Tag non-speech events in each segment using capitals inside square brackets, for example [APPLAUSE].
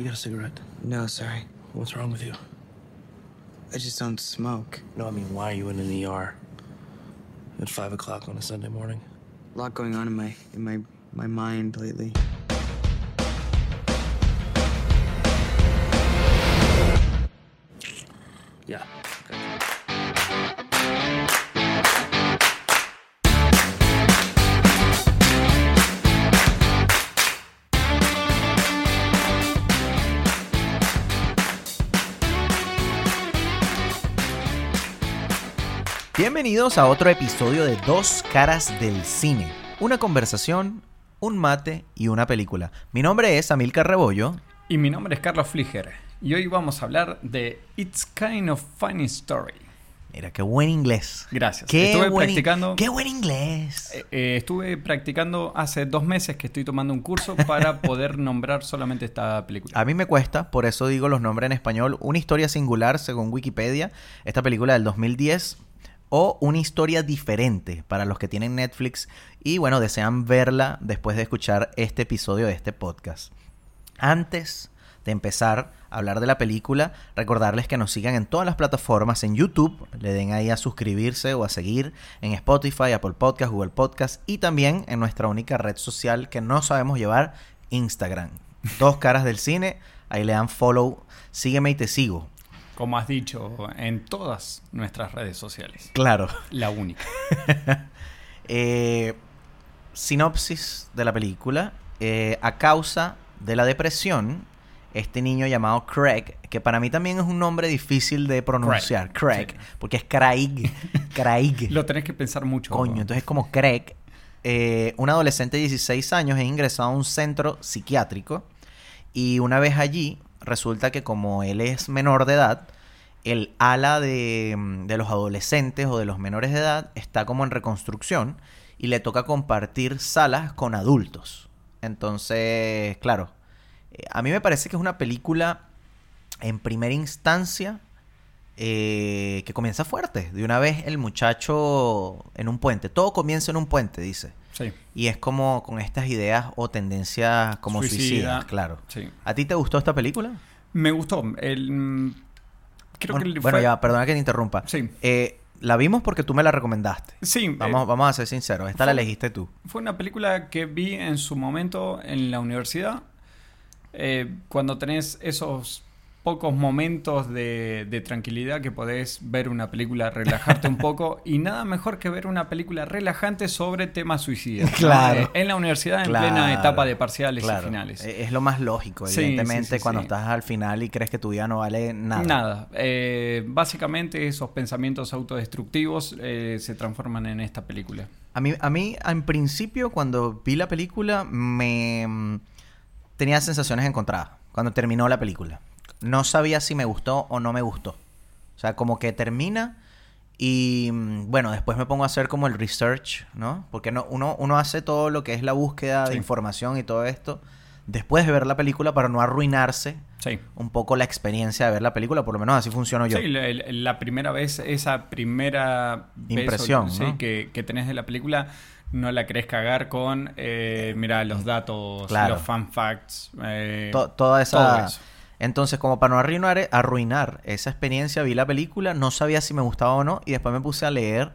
You got a cigarette? No, sorry. What's wrong with you? I just don't smoke. No, I mean, why are you in an ER at five o'clock on a Sunday morning? A lot going on in my in my my mind lately. Yeah. Bienvenidos a otro episodio de Dos Caras del Cine. Una conversación, un mate y una película. Mi nombre es Amilcar Rebollo. Y mi nombre es Carlos Fliger. Y hoy vamos a hablar de It's Kind of Funny Story. Mira, qué buen inglés. Gracias. Qué estuve buen, practicando. Qué buen inglés. eh, eh, estuve practicando hace dos meses que estoy tomando un curso para [LAUGHS] poder nombrar solamente esta película. A mí me cuesta, por eso digo los nombres en español. Una historia singular, según Wikipedia. Esta película del 2010. O una historia diferente para los que tienen Netflix y, bueno, desean verla después de escuchar este episodio de este podcast. Antes de empezar a hablar de la película, recordarles que nos sigan en todas las plataformas, en YouTube, le den ahí a suscribirse o a seguir, en Spotify, Apple Podcast, Google Podcast y también en nuestra única red social que no sabemos llevar, Instagram. Dos caras del cine, ahí le dan follow, sígueme y te sigo. Como has dicho, en todas nuestras redes sociales. Claro. La única. [LAUGHS] Eh, sinopsis de la película. Eh, a causa de la depresión, este niño llamado Craig, que para mí también es un nombre difícil de pronunciar, Craig, sí. porque es Craig, [LAUGHS] Craig. Lo tenés que pensar mucho. Coño, entonces es como Craig, eh, un adolescente de 16 años es ingresado a un centro psiquiátrico y una vez allí resulta que como él es menor de edad, el ala de, mm, de los adolescentes o de los menores de edad está como en reconstrucción y le toca compartir salas con adultos. Entonces, claro, eh, a mí me parece que es una película en primera instancia eh, que comienza fuerte. De una vez el muchacho en un puente. Todo comienza en un puente, dice. Sí. Y es como con estas ideas o tendencias como Suicida. suicidas, claro. Sí. ¿A ti te gustó esta película? Me gustó. El, mm, creo bueno, que el- bueno, fue- ya, perdona que te interrumpa. Sí. Eh, la vimos porque tú me la recomendaste. Sí, eh, Vamos, vamos a ser sinceros. Esta la elegiste tú. Fue una película que vi en su momento en la universidad. Eh, cuando tenés esos pocos momentos de, de tranquilidad que podés ver una película, relajarte un [LAUGHS] poco. Y nada mejor que ver una película relajante sobre temas suicidas. Claro. Eh, en la universidad, en plena etapa de parciales claro. y finales. Eh, Es lo más lógico, evidentemente, sí, sí, cuando estás al final y crees que tu vida no vale nada. Nada. Eh, básicamente esos pensamientos autodestructivos eh, se transforman en esta película. A mí, a mí, en principio, cuando vi la película, me mm, tenía sensaciones encontradas. Cuando terminó la película. No sabía si me gustó o no me gustó. O sea, como que termina y mm, bueno, después me pongo a hacer como el research, ¿no? Porque no, uno, uno hace todo lo que es la búsqueda de información y todo esto después de ver la película para no arruinarse Sí. un poco la experiencia de ver la película. Por lo menos así funciono yo. Sí, la, la primera vez, esa primera Impresión, que, que tenés de la película, no la querés cagar con, eh, mira, los datos, Claro. los fan facts. eh, To- toda esa... todo eso. Entonces, como para no arruinar, arruinar esa experiencia, vi la película, no sabía si me gustaba o no, y después me puse a leer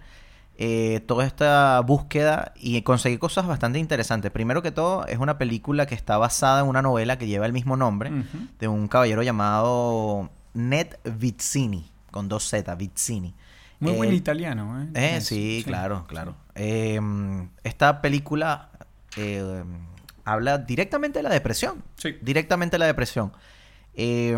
eh, toda esta búsqueda y conseguí cosas bastante interesantes. Primero que todo, es una película que está basada en una novela que lleva el mismo nombre, de un caballero llamado Ned Vizzini, con dos Z, Vizzini. Muy Eh, buen italiano, ¿eh? eh, Es- sí, claro, claro. Eh, esta película eh, habla directamente de la depresión. Sí. Directamente de la depresión. Eh,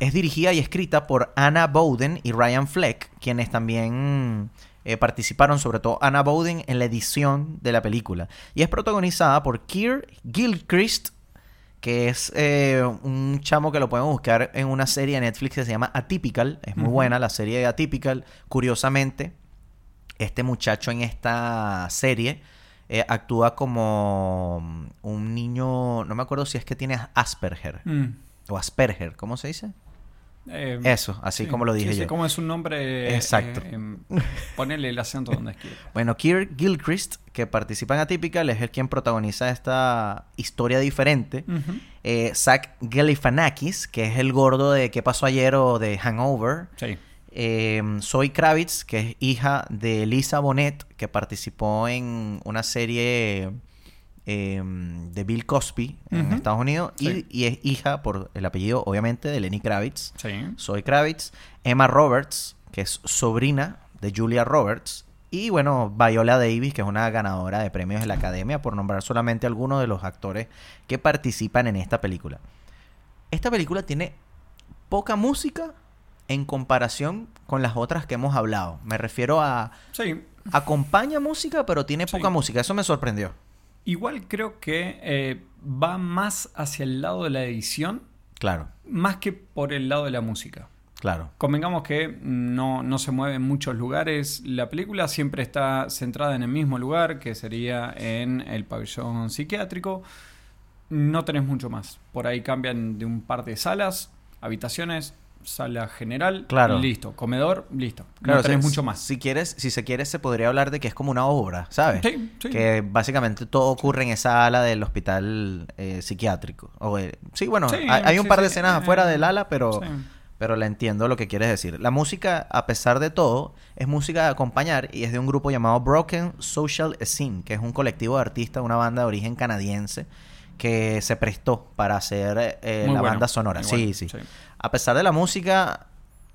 es dirigida y escrita por Anna Bowden y Ryan Fleck, quienes también eh, participaron, sobre todo Anna Bowden, en la edición de la película. Y es protagonizada por Keir Gilchrist, que es eh, un chamo que lo pueden buscar en una serie de Netflix que se llama Atypical. Es muy buena la serie de Atypical. Curiosamente, este muchacho en esta serie eh, actúa como un niño, no me acuerdo si es que tiene Asperger Mm. O Asperger, ¿cómo se dice? Eh, Eso, así sí, como lo dije sí, sí, yo. como es un nombre. Exacto. eh, em, ponele el acento donde quiera. [LAUGHS] Bueno, Kirk Gilchrist, que participa en Atypical, es el quien protagoniza esta historia diferente. Ujú. Eh, Zach Galifianakis, que es el gordo de ¿Qué pasó ayer? o de Hangover. Sí. Eh, Zoe Kravitz, que es hija de Lisa Bonet, que participó en una serie eh, de Bill Cosby en. Estados Unidos. y- Sí. Y, es hija, por el apellido, obviamente, de Lenny Kravitz. Sí. Zoe Kravitz. Emma Roberts, que es sobrina de Julia Roberts. Y bueno, Viola Davis, que es una ganadora de premios de la Academia, por nombrar solamente algunos de los actores que participan en esta película. Esta película tiene poca música en comparación con las otras que hemos hablado. Me refiero a... Sí. Acompaña música, pero tiene Sí. poca música. Eso me sorprendió. Igual creo que eh, va más hacia el lado de la edición, Claro, más que por el lado de la música. claro. Convengamos que no, no se mueve en muchos lugares. La película siempre está centrada en el mismo lugar, que sería en el pabellón psiquiátrico. No tenés mucho más. Por ahí cambian de un par de salas, habitaciones, sala general, Claro. listo. Comedor, listo. Claro, no tenés o sea, mucho más. Si quieres, si se quiere, se podría hablar de que es como una obra, ¿sabes? Sí, sí. Que básicamente todo ocurre en esa ala del hospital eh, psiquiátrico. O, eh, sí, bueno, Sí, hay, hay un par de escenas afuera del ala, pero, pero la entiendo lo que quieres decir. La música, a pesar de todo, es música de acompañar y es de un grupo llamado Broken Social Scene, que es un colectivo de artistas, una banda de origen canadiense que se prestó para hacer eh, la bueno, banda sonora. Sí, sí, sí. A pesar de la música,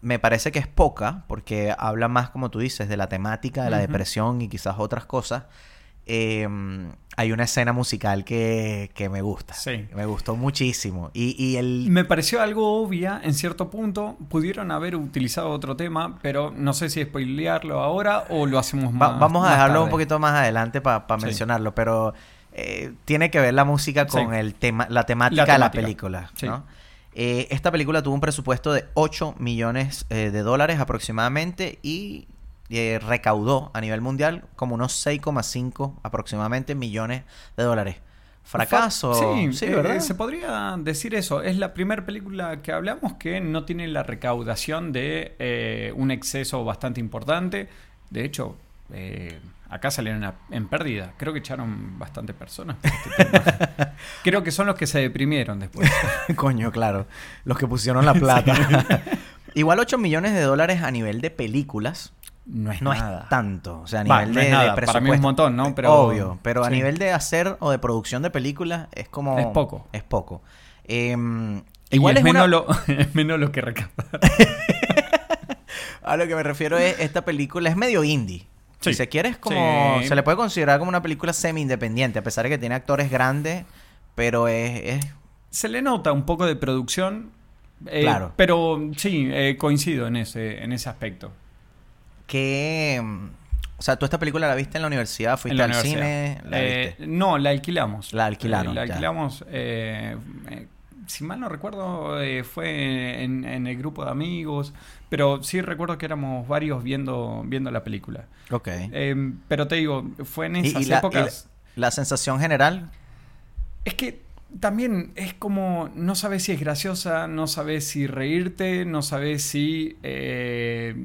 me parece que es poca, porque habla más, como tú dices, de la temática, de la depresión y quizás otras cosas. Eh, hay una escena musical que, que me gusta. Sí. Me gustó muchísimo. Y, y el... Me pareció algo obvia en cierto punto. Pudieron haber utilizado otro tema, pero no sé si spoilearlo ahora o lo hacemos va- más. vamos a más dejarlo tarde. un poquito más adelante para Sí. mencionarlo, pero eh, tiene que ver la música con Sí. el tema, la temática La de la temática. película. Sí. ¿no? Eh, esta película tuvo un presupuesto de 8 millones eh, de dólares aproximadamente y eh, recaudó a nivel mundial como unos 6,5 aproximadamente millones de dólares. Fracaso. Sí, sí ¿verdad? se podría decir eso. Es la primera película que hablamos que no tiene la recaudación de un exceso bastante importante. De hecho, acá salieron a- en pérdida. Creo que echaron bastante personas. este. [LAUGHS] Creo que son los que se deprimieron después. [LAUGHS] Coño, claro. Los que pusieron la plata. [LAUGHS] Igual 8 millones de dólares a nivel de películas. No es no nada. es tanto. O sea, a nivel no de, de. Para mí es un montón, ¿no? Pero- Obvio. Pero a nivel de hacer o de producción de películas es como. Es poco. Es poco. Em, igual es, es, menos, una- lo, es menos lo que recaudar. A lo que me refiero es. Esta película es medio indie. Si se quiere, es como. Sí. Se le puede considerar como una película semi-independiente. A pesar de que tiene actores grandes. Pero es. es- Se le nota un poco de producción. eh, Claro. Pero sí, eh, coincido en ese, en ese aspecto. que. em, O sea, tú esta película la viste en la universidad, fuiste la al universidad. cine. La Eh, viste. no, la alquilamos. La alquilaron, Eh, la alquilamos. Si mal no recuerdo, eh, fue en, en el grupo de amigos. Pero sí recuerdo que éramos varios viendo, viendo la película. Ok. Eh, pero te digo, fue en esas y la- y épocas. la, la sensación general. Es que también es como, no sabes si es graciosa, no sabes si reírte, no sabes si eh,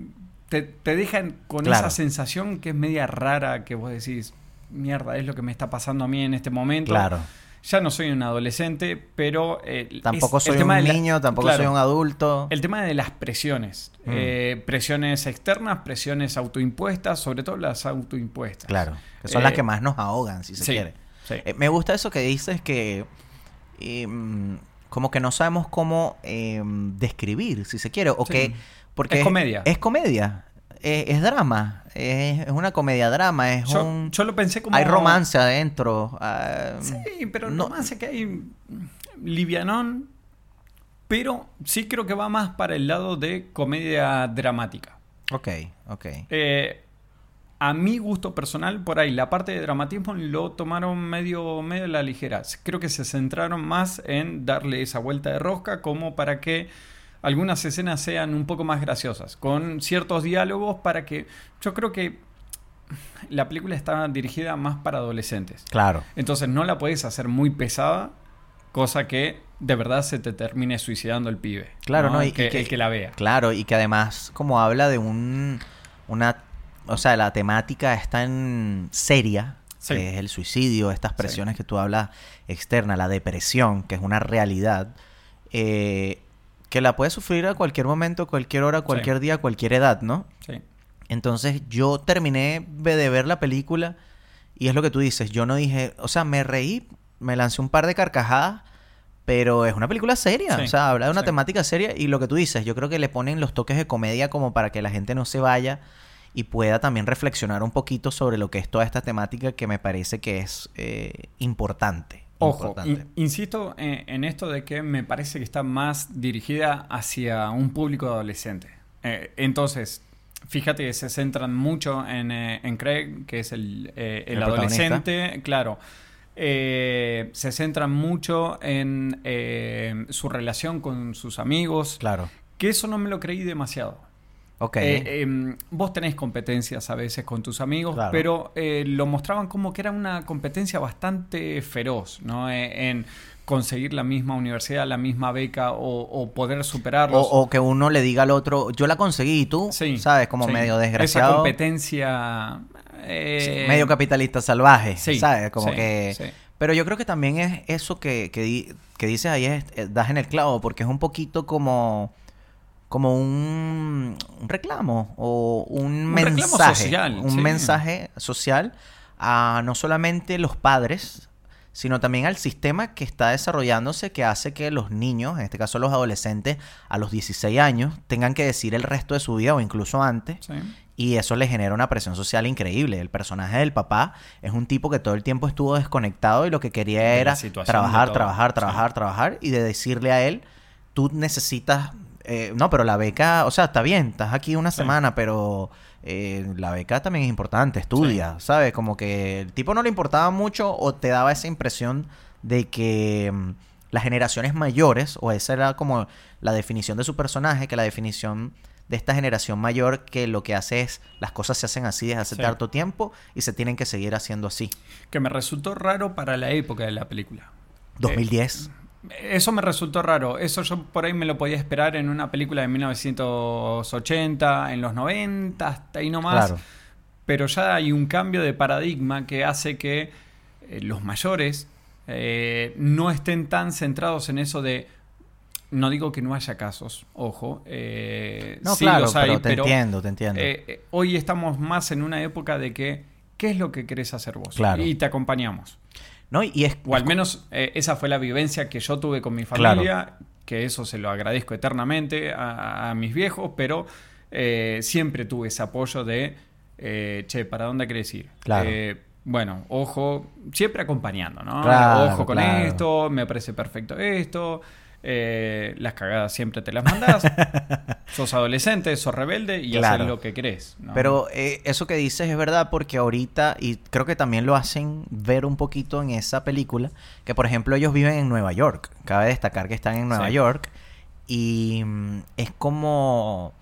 te, te dejan con Claro. esa sensación que es media rara, que vos decís, mierda, es lo que me está pasando a mí en este momento. Claro. Ya no soy un adolescente, pero... eh, Tampoco es- el soy un tema de la- niño, tampoco claro, soy un adulto. El tema de las presiones. Mm. Eh, presiones externas, presiones autoimpuestas, sobre todo las autoimpuestas. Claro. Que son Eh, las que más nos ahogan, si se sí, quiere. sí. Eh, me gusta eso que dices que. eh, mm, como que no sabemos cómo eh, describir, si se quiere. O Sí. que. Porque Es comedia. Es comedia. Eh, es drama. Es, es una comedia-drama. Es Yo, un. yo lo pensé como... Hay romance adentro. ah, Sí, pero no- no romance que hay mm, livianón, pero sí creo que va más para el lado de comedia dramática. Ok, ok. Eh, a mi gusto personal, por ahí, la parte de dramatismo lo tomaron medio, medio a la ligera. Creo que se centraron más en darle esa vuelta de rosca como para que algunas escenas sean un poco más graciosas, con ciertos diálogos para que yo creo que la película está dirigida más para adolescentes. Claro. Entonces no la puedes hacer muy pesada cosa que de verdad se te termine suicidando el pibe. Claro, ¿no? Y- que, y que- el que la vea. Claro, y que además, como habla de un. Una. O sea, la temática es tan seria, Sí. que es el suicidio, estas presiones que tú hablas externa, la depresión, que es una realidad, eh, que la puedes sufrir a cualquier momento, cualquier hora, cualquier día, cualquier edad, ¿no? Sí. Entonces yo terminé de ver la película y es lo que tú dices, yo no dije, o sea, me reí, me lancé un par de carcajadas, pero es una película seria, Sí, o sea, habla de una sí. temática seria y lo que tú dices, yo creo que le ponen los toques de comedia como para que la gente no se vaya y pueda también reflexionar un poquito sobre lo que es toda esta temática que me parece que es eh, importante. Ojo, in- insisto en, en esto de que me parece que está más dirigida hacia un público adolescente. Eh, entonces, fíjate que se centran mucho en, eh, en Craig, que es el, eh, el El protagonista. adolescente, claro. Eh, se centran mucho en eh, su relación con sus amigos, Claro. que eso no me lo creí demasiado. Ok. Eh, em, vos tenés competencias a veces con tus amigos, Claro. pero eh, lo mostraban como que era una competencia bastante feroz, ¿no? Eh, en conseguir la misma universidad, la misma beca o, o poder superarlos. o que uno le diga al otro, yo la conseguí y tú, Sí, ¿sabes? Como sí. medio Esa desgraciado. competencia... eh, Sí, medio capitalista salvaje, sí, ¿sabes? Como que... Pero yo creo que también es eso que, que, que dices ahí, es, das en el clavo, porque es un poquito como, como un, un reclamo o un, Un mensaje. social, un sí. mensaje social a no solamente los padres, sino también al sistema que está desarrollándose que hace que los niños, en este caso los adolescentes, a los 16 años, tengan que decir el resto de su vida o incluso antes. Sí. Y eso le genera una presión social increíble. El personaje del papá es un tipo que todo el tiempo estuvo desconectado y lo que quería era trabajar, trabajar, Sí. trabajar, trabajar y de decirle a él, tú necesitas... eh, no, pero la beca, o sea, está bien, estás aquí una Sí. semana, pero eh, la beca también es importante, estudia, ¿sabes? Como que el tipo no le importaba mucho o te daba esa impresión de que mm, las generaciones mayores, o esa era como la definición de su personaje, que la definición de esta generación mayor que lo que hace es las cosas se hacen así desde hace Sí. tanto tiempo y se tienen que seguir haciendo así. Que me resultó raro para la época de la película. 2010. Eso me resultó raro. Eso yo por ahí me lo podía esperar en una película de 1980, en los 90, hasta ahí nomás. Claro. Pero ya hay un cambio de paradigma que hace que eh, los mayores eh, no estén tan centrados en eso de. No digo que no haya casos, ojo. eh, No, sí claro, los hay, pero te entiendo, te entiendo. eh, hoy estamos más en una época de que, ¿qué es lo que querés hacer vos? Claro. Y te acompañamos. ¿No? Y es, O al menos eh, esa fue la vivencia que yo tuve con mi Claro. familia, que eso se lo agradezco eternamente a, a mis viejos, pero eh, siempre tuve ese apoyo de, eh, che, ¿para dónde querés ir? Claro. Bueno, ojo, siempre acompañando, ¿no? Claro, ojo con esto, me parece perfecto esto, eh, las cagadas siempre te las mandás, [LAUGHS] sos adolescente, sos rebelde y Claro. haces lo que. ¿no? Pero eh, eso que dices es verdad porque ahorita, y creo que también lo hacen ver un poquito en esa película, que por ejemplo ellos viven en Nueva York. Cabe destacar que están en Nueva Sí. York y mm, es como...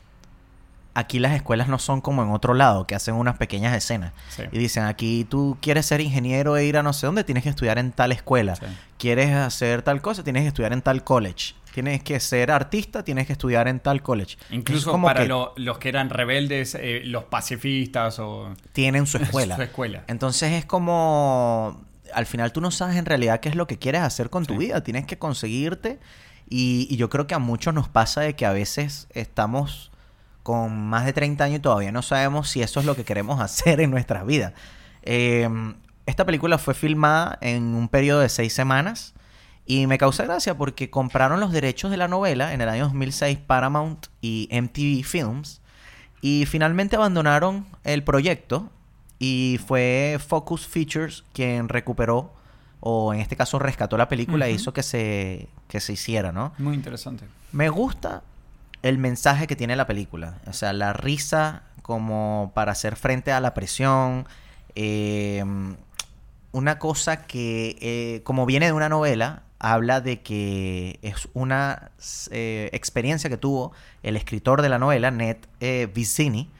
Aquí las escuelas no son como en otro lado, que hacen unas pequeñas escenas. Sí. Y dicen, aquí tú quieres ser ingeniero e ir a no sé dónde, tienes que estudiar en tal escuela. Sí. Quieres hacer tal cosa, tienes que estudiar en tal college. Tienes que ser artista, tienes que estudiar en tal college. Incluso como para que lo- los que eran rebeldes, eh, los pacifistas o... tienen su [LAUGHS] escuela. Su escuela. Entonces es como, al final tú no sabes en realidad qué es lo que quieres hacer con tu vida, tienes que conseguirte y, y yo creo que a muchos nos pasa de que a veces estamos con más de 30 años y todavía no sabemos si eso es lo que queremos [LAUGHS] hacer en nuestras vidas. Eh, esta película fue filmada en un periodo de seis semanas y me causa gracia porque compraron los derechos de la novela en el año 2006 Paramount y MTV Films y finalmente abandonaron el proyecto y fue Focus Features quien recuperó o en este caso rescató la película e Ujú. hizo que se, que se hiciera, ¿no? Muy interesante. Me gusta el mensaje que tiene la película. O sea, la risa como para hacer frente a la presión. eh, una cosa que, eh, como viene de una novela, habla de que es una eh, experiencia que tuvo el escritor de la novela, Ned eh, Vicini,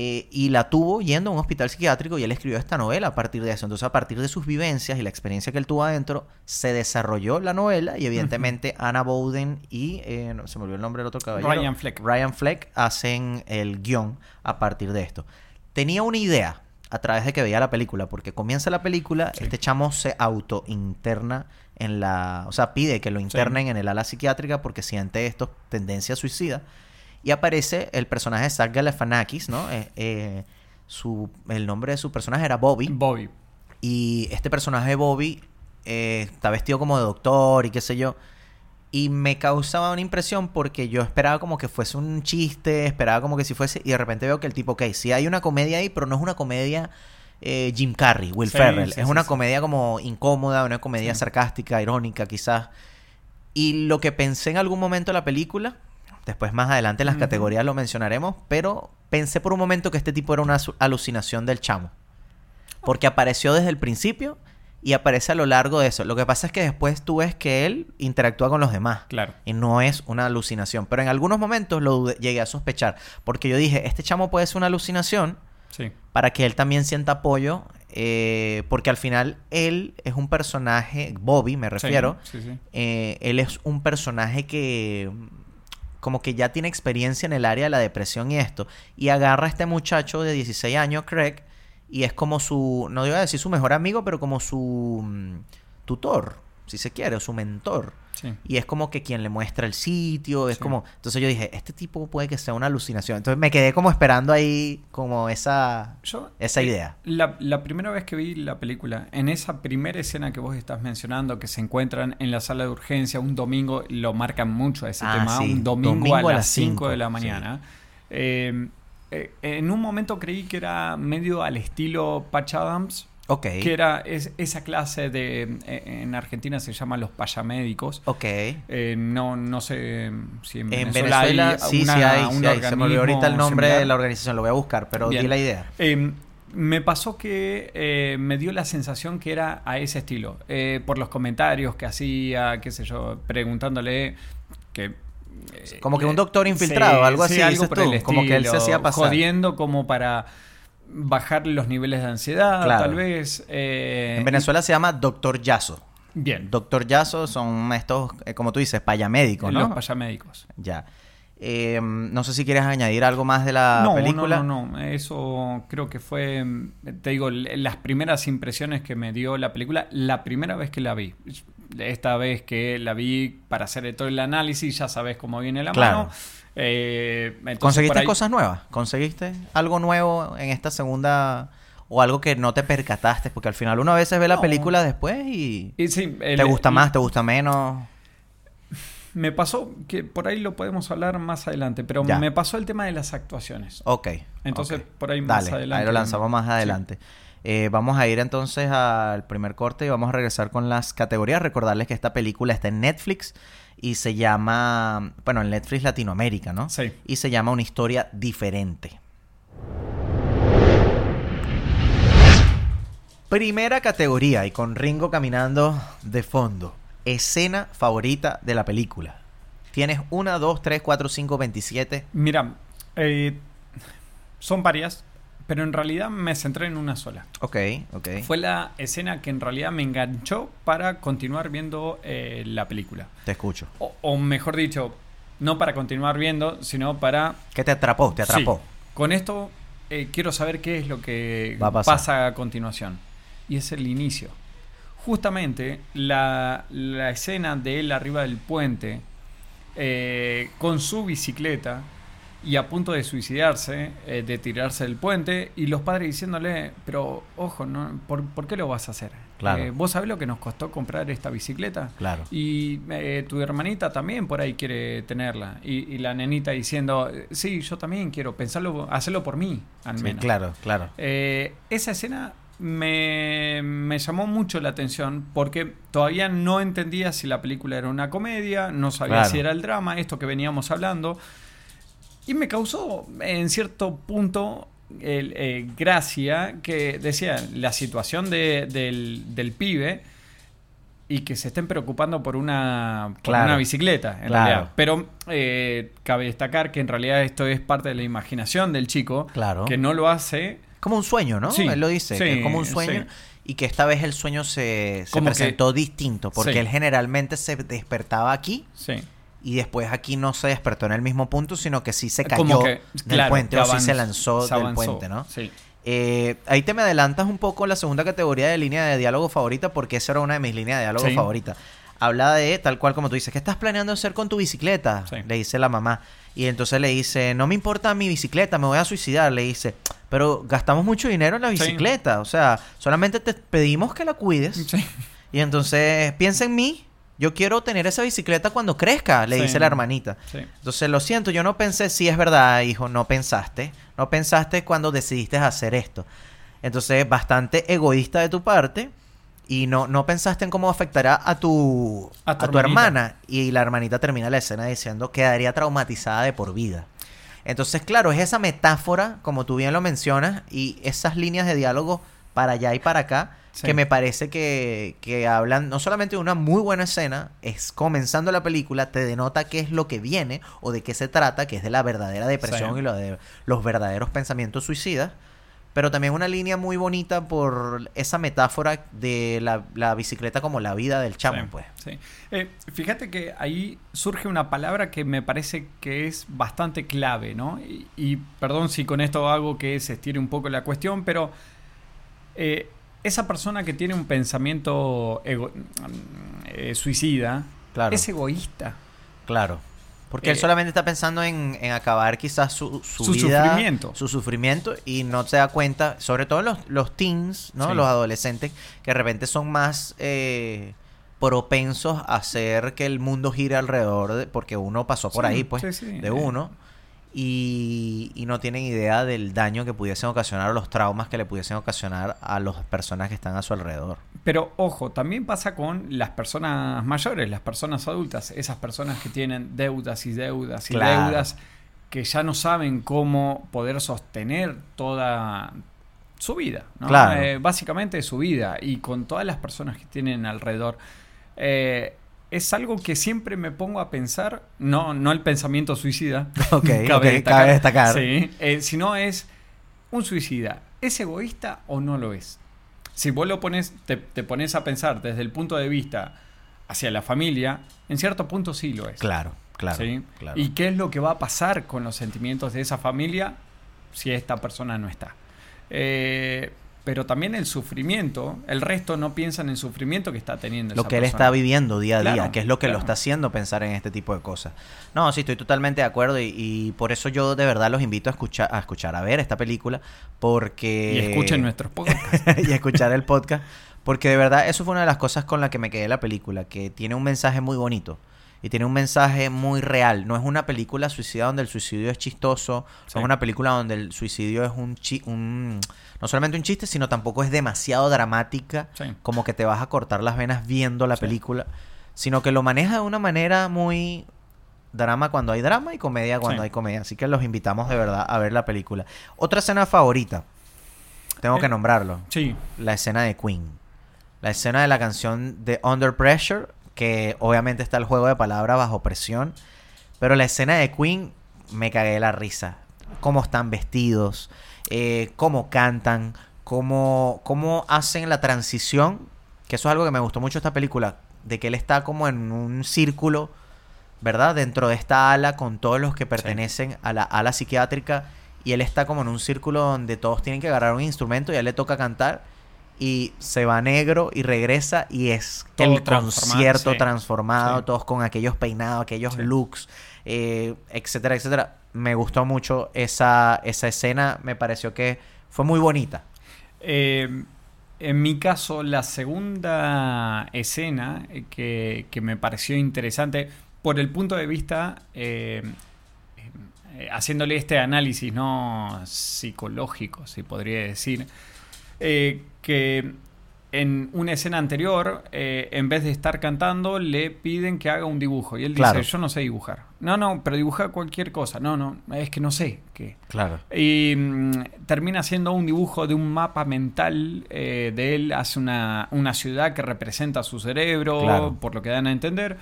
eh, y la tuvo yendo a un hospital psiquiátrico y él escribió esta novela a partir de eso. Entonces, a partir de sus vivencias y la experiencia que él tuvo adentro, se desarrolló la novela y evidentemente Anna Bowden y, eh, no, se me olvidó el nombre del otro caballero. Ryan Fleck. Ryan Fleck hacen el guion a partir de esto. Tenía una idea a través de que veía la película, porque comienza la película, Sí. este chamo se auto-interna en la... O sea, pide que lo internen en el ala psiquiátrica porque siente esto, tendencia suicida. Y aparece el personaje de Zach Galifianakis, ¿no? Eh, eh, su, el nombre de su personaje era Bobby. Bobby. Y este personaje de Bobby eh, está vestido como de doctor y qué sé yo. Y me causaba una impresión porque yo esperaba como que fuese un chiste, esperaba como que si fuese. Y de repente veo que el tipo, ok, sí hay una comedia ahí, pero no es una comedia eh, Jim Carrey, Will Sí, Ferrell. sí, es sí, una comedia como incómoda, una comedia sarcástica, irónica, quizás. Y lo que pensé en algún momento de la película, después más adelante en las categorías lo mencionaremos, pero pensé por un momento que este tipo era una alucinación del chamo. Porque apareció desde el principio y aparece a lo largo de eso. Lo que pasa es que después tú ves que él interactúa con los demás. Claro. Y no es una alucinación. Pero en algunos momentos lo dudé- llegué a sospechar. Porque yo dije, este chamo puede ser una alucinación Sí. para que él también sienta apoyo. eh, porque al final él es un personaje, Bobby me refiero, Sí, sí, eh, él es un personaje que como que ya tiene experiencia en el área de la depresión y esto. Y agarra a este muchacho de 16 años, Craig, y es como su, no iba a decir su mejor amigo, pero como su mm, tutor, si se quiere, o su mentor. Sí. Y es como que quien le muestra el sitio, es Sí. como... Entonces yo dije, este tipo puede que sea una alucinación. Entonces me quedé como esperando ahí como esa, Yo, esa eh, idea. La, la primera vez que vi la película, en esa primera escena que vos estás mencionando, que se encuentran en la sala de urgencia un domingo, lo marcan mucho a ese Ah, tema, sí. un domingo, Domingo a, las las 5 cinco, de la mañana. Eh, eh, en un momento creí que era medio al estilo Patch Adams, Ok. que era es- esa clase de, eh, en Argentina se llaman los payamédicos. Ok. Eh, no, no sé si en En Venezuela, Venezuela, hay sí, una- sí hay. un sí hay. Se me olvidó ahorita el nombre similar. de la organización, lo voy a buscar, pero Bien. di la idea. Eh, me pasó que eh, me dio la sensación que era a ese estilo. Eh, por los comentarios que hacía, qué sé yo, preguntándole que... Como que un doctor infiltrado, algo así, dices por el como que él se estilo, hacía pasar. Jodiendo como para bajar los niveles de ansiedad, Claro. tal vez. eh, En Venezuela se llama Doctor Yaso. Bien. Doctor Yaso son estos, eh, como tú dices, payamédicos, ¿no? Los payamédicos. Ya. Eh, no sé si quieres añadir algo más de la no, película. no, no, no. Eso creo que fue, mm, te digo, las primeras impresiones que me dio la película, la primera vez que la vi. Esta vez que la vi para hacer todo el análisis, ya sabes cómo viene la Claro. mano. Eh, entonces, ¿Conseguiste ahí- cosas nuevas? ¿Conseguiste algo nuevo en esta segunda o algo que no te percataste? Porque al final uno a veces ve la película después y Y sí, el- te gusta el- más, te gusta menos. Me pasó, que por ahí lo podemos hablar más adelante, pero Ya. me pasó el tema de las actuaciones. Ok. Entonces, por ahí más Dale, adelante. Ahí lo lanzamos más Sí. adelante. Eh, vamos a ir entonces al primer corte y vamos a regresar con las categorías. Recordarles que esta película está en Netflix y se llama, bueno, en Netflix Latinoamérica, ¿no? Sí. Y se llama Una historia diferente. Primera categoría y con Ringo caminando de fondo. Escena favorita de la película. Tienes una, dos, tres, cuatro, cinco, veintisiete. Mira, eh, son varias, pero en realidad me centré en una sola. Ok, ok. Fue la escena que en realidad me enganchó para continuar viendo eh, la película. Te escucho. O, o mejor dicho, no para continuar viendo, sino para... ¿Qué te atrapó? Te atrapó. Sí, con esto eh, quiero saber qué es lo que Va a pasar. pasa a continuación. Y es el inicio. Justamente la, la escena de él arriba del puente, eh, con su bicicleta y a punto de suicidarse, eh, de tirarse del puente, y los padres diciéndole, pero ojo, ¿no? ¿por, por qué lo vas a hacer? Claro. Eh, ¿Vos sabés lo que nos costó comprar esta bicicleta? Claro. Y eh, tu hermanita también por ahí quiere tenerla. Y, y la nenita diciendo, sí, yo también quiero, pensarlo, hacerlo por mí, al Sí, menos. claro, claro. Esa escena me, me llamó mucho la atención porque todavía no entendía si la película era una comedia, no sabía Claro. si era el drama, esto que veníamos hablando. Y me causó en cierto punto el, eh, gracia que decía la situación de- del, del pibe y que se estén preocupando por una, por Claro. una bicicleta, en Claro. realidad. Pero eh, cabe destacar que en realidad esto es parte de la imaginación del chico, Claro. que no lo hace Como un sueño, ¿no? Sí, él lo dice, que es como un sueño. sí. Y que esta vez el sueño se, se que- presentó distinto, porque Sí. él generalmente se despertaba aquí Sí. Y después aquí no se despertó en el mismo punto, sino que sí se cayó que, del claro, puente o sí se lanzó se del puente, ¿no? Sí. Eh, ahí te me adelantas un poco la segunda categoría de línea de diálogo favorita, porque esa era una de mis líneas de diálogo Sí. favoritas. Habla de tal cual como tú dices, ¿qué estás planeando hacer con tu bicicleta? Sí. Le dice la mamá. Y entonces le dice, no me importa mi bicicleta, me voy a suicidar. Le dice, pero gastamos mucho dinero en la Sí. bicicleta. O sea, solamente te pedimos que la cuides. Sí. Y entonces, piensa en mí. Yo quiero tener esa bicicleta cuando crezca, le Sí. dice la hermanita. Sí. Entonces, lo siento, yo no pensé, sí es verdad, hijo, no pensaste. No pensaste cuando decidiste hacer esto. Entonces, bastante egoísta de tu parte. Y no, no pensaste en cómo afectará a tu, A a tu hermana. Y la hermanita termina la escena diciendo quedaría traumatizada de por vida. Entonces, claro, es esa metáfora, como tú bien lo mencionas, y esas líneas de diálogo para allá y para acá, Sí. que me parece que, que hablan no solamente de una muy buena escena, es comenzando la película, te denota qué es lo que viene o de qué se trata, que es de la verdadera depresión Sí. y lo de los verdaderos pensamientos suicidas, pero también una línea muy bonita por esa metáfora de la, la bicicleta como la vida del chamo, Sí, pues. sí. Eh, fíjate que ahí surge una palabra que me parece que es bastante clave, ¿no? Y, y perdón si con esto hago que se estire un poco la cuestión, pero eh, esa persona que tiene un pensamiento ego- eh, suicida Claro. es egoísta. Claro. Porque él Eh, solamente está pensando en, en acabar quizás su, su, Su vida, sufrimiento. su sufrimiento y no se da cuenta, sobre todo los, los teens, ¿no? Sí. Los adolescentes, que de repente son más eh, propensos a hacer que el mundo gire alrededor, de- porque uno pasó por Sí, ahí, pues, sí, sí. de uno. Y, y no tienen idea del daño que pudiesen ocasionar o los traumas que le pudiesen ocasionar a las personas que están a su alrededor. Pero ojo, también pasa con las personas mayores, las personas adultas, esas personas que tienen deudas y deudas y Claro. deudas que ya no saben cómo poder sostener toda su vida, ¿no? Claro. Eh, básicamente su vida y con todas las personas que tienen alrededor. Eh, es algo que siempre me pongo a pensar, no, no el pensamiento suicida, Ok, [LAUGHS] ok, cabe destacar. Sí, eh, sino es un suicida, ¿es egoísta o no lo es? Si vos lo pones, te, te pones a pensar desde el punto de vista hacia la familia, en cierto punto sí lo es. Claro, claro. ¿sí? claro. ¿Y qué es lo que va a pasar con los sentimientos de esa familia si esta persona no está? Eh, pero también el sufrimiento, el resto no piensa en el sufrimiento que está teniendo. lo esa que él está viviendo día a día, que es lo que lo está haciendo pensar en este tipo de cosas. No, sí, estoy totalmente de acuerdo y, y por eso yo de verdad los invito a escuchar, a escuchar, a ver esta película, porque... Y escuchen nuestros podcasts. [LAUGHS] y escuchar el podcast, porque de verdad eso fue una de las cosas con la que me quedé la película, que tiene un mensaje muy bonito. Y tiene un mensaje muy real. No es una película suicida donde el suicidio es chistoso. Sí. No es una película donde el suicidio es un, chi- un... No solamente un chiste, sino tampoco es demasiado dramática Sí. como que te vas a cortar las venas viendo la Sí. película, sino que lo maneja de una manera muy drama cuando hay drama y comedia cuando hay comedia. Así que los invitamos de verdad a ver la película. Otra escena favorita, tengo Eh, que nombrarlo, Sí, la escena de Queen. La escena de la canción de Under Pressure, que obviamente está el juego de palabras bajo presión, pero la escena de Queen me cagué de la risa. Cómo están vestidos, eh, cómo cantan, cómo, cómo hacen la transición, que eso es algo que me gustó mucho esta película, de que él está como en un círculo, ¿verdad? Dentro de esta ala con todos los que pertenecen a la ala psiquiátrica y él está como en un círculo donde todos tienen que agarrar un instrumento y a él le toca cantar y se va negro y regresa y es Todo el transformado, concierto sí. transformado, Sí. todos con aquellos peinados, aquellos Sí. looks, eh, etcétera, etcétera. Me gustó mucho esa, esa escena, me pareció que fue muy bonita. Eh, en mi caso, la segunda escena eh, que, que me pareció interesante por el punto de vista, eh, haciéndole este análisis no psicológico, si podría decir, eh, que en una escena anterior, eh, en vez de estar cantando, le piden que haga un dibujo. Y él Claro. dice, yo no sé dibujar. No, no, pero dibujar cualquier cosa. No, no, es que no sé qué. Claro. Y mm, termina haciendo un dibujo de un mapa mental eh, de él, hace una, una ciudad que representa su cerebro, Claro. por lo que dan a entender.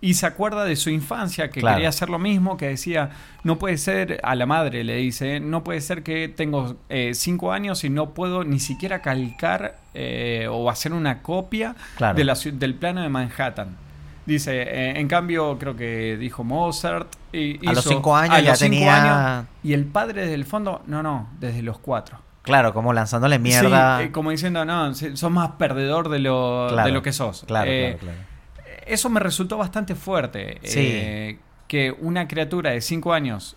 Y se acuerda de su infancia, que Claro. quería hacer lo mismo, que decía, no puede ser, a la madre le dice, no puede ser que tengo eh, cinco años y no puedo ni siquiera calcar eh, o hacer una copia Claro. de la ciu- del plano de Manhattan. Dice, eh, en cambio, creo que dijo Mozart. Y A los cinco años a ya los cinco tenía- años, y el padre desde el fondo, no, no, desde los cuatro. Claro, como lanzándole mierda. Sí, eh, como diciendo, no, sos más perdedor de lo, Claro, de lo que sos. Claro, Eh, claro, claro. Eso me resultó bastante fuerte. Sí. eh, que una criatura de cinco años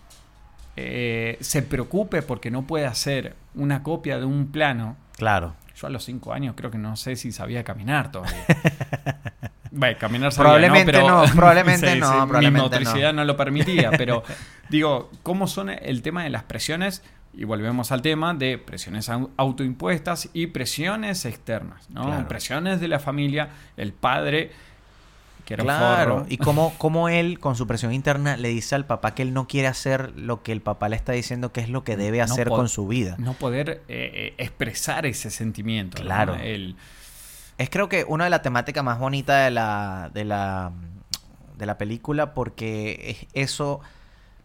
eh, se preocupe porque no puede hacer una copia de un plano. Claro. Yo a los cinco años creo que no sé si sabía caminar todavía. [LAUGHS] Bueno, caminar sabía, Probablemente Pero- no, [LAUGHS] probablemente Sí, no, sí, probablemente Mi motricidad no. lo permitía, pero [LAUGHS] digo, ¿cómo son el tema de las presiones? Y volvemos al tema de presiones au- autoimpuestas y presiones externas, ¿no? Claro. Presiones de la familia, el padre, que era un Claro, forro. y cómo, cómo él, con su presión interna, le dice al papá que él no quiere hacer lo que el papá le está diciendo que es lo que debe No hacer con su vida. No poder eh, eh, expresar ese sentimiento. ¿no? Claro. El- Es creo que una de las temáticas más bonitas de la, de la, de la película porque es eso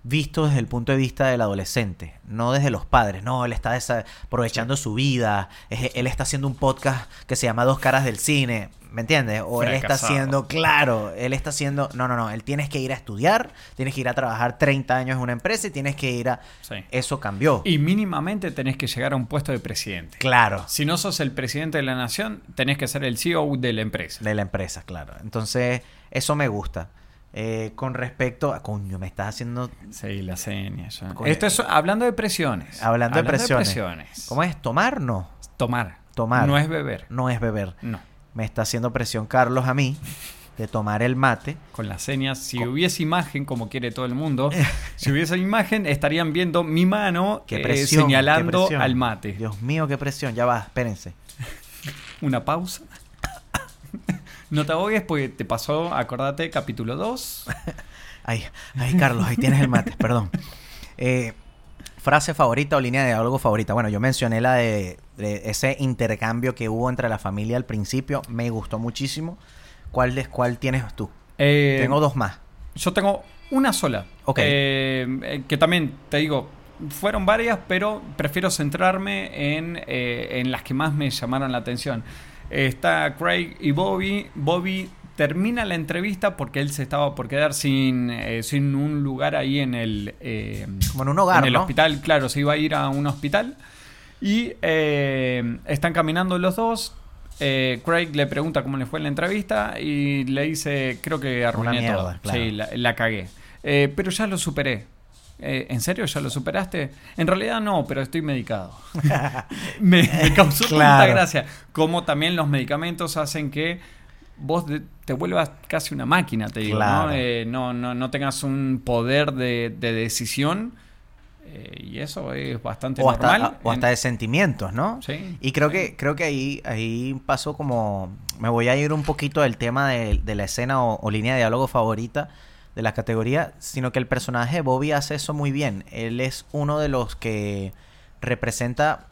visto desde el punto de vista del adolescente, no desde los padres. No, él está aprovechando su vida, es- él está haciendo un podcast que se llama Dos Caras del Cine, ¿me entiendes? O él está haciendo, claro, él está haciendo, no, no, no, él tienes que ir a estudiar, tienes que ir a trabajar 30 años en una empresa y tienes que ir a... sí. Eso cambió. Y mínimamente tenés que llegar a un puesto de presidente. Claro. Si no sos el presidente de la nación, tenés que ser el CEO de la empresa. De la empresa, claro. Entonces, eso me gusta. Eh, con respecto a. Coño, me estás haciendo. Sí, la seña. ya. Esto es hablando de presiones. Hablando, de, presiones. presiones. ¿Cómo es? ¿Tomar? No. Tomar. Tomar. No es beber. No es beber. No. Me está haciendo presión Carlos a mí de tomar el mate. Con las señas, si hubiese imagen, como quiere todo el mundo, [LAUGHS] si hubiese imagen, estarían viendo mi mano Qué eh, presión. qué señalando presión. al mate. Dios mío, qué presión. Ya va, espérense. [LAUGHS] Una pausa. No te ahogues porque te pasó, acordate, capítulo 2. [LAUGHS] Ay, ay, Carlos, ahí tienes el mate, perdón. Eh, frase favorita o línea de diálogo favorita. Bueno, yo mencioné la de, de ese intercambio que hubo entre la familia al principio. Me gustó muchísimo. ¿Cuál, de, cuál tienes tú? Eh, Tengo dos más. Yo tengo una sola. Ok. Eh, eh, que también, te digo, fueron varias, pero prefiero centrarme en, eh, en las que más me llamaron la atención. Está Craig y Bobby. Bobby termina la entrevista porque él se estaba por quedar sin, eh, sin un lugar ahí en el, eh, Como en un hogar, en el ¿no? hospital. Claro, se iba a ir a un hospital. Y eh, están caminando los dos. Eh, Craig le pregunta cómo le fue en la entrevista y le dice, creo que arruiné mierda, todo. claro. Sí, la, la cagué. Pero ya lo superé. Eh, ¿En serio ya lo superaste? En realidad no, pero estoy medicado. [LAUGHS] me, me causó tanta Claro. gracia. Como también los medicamentos hacen que vos te vuelvas casi una máquina, te digo, Claro. ¿no? Eh, no, no, no tengas un poder de, de decisión. eh, y eso es bastante O hasta, normal. o hasta de sentimientos, ¿no? Sí. Y creo que, creo que ahí, ahí pasó como. Me voy a ir un poquito del tema de, de la escena o, o línea de diálogo favorita de la categoría, sino que el personaje de Bobby hace eso muy bien. Él es uno de los que representa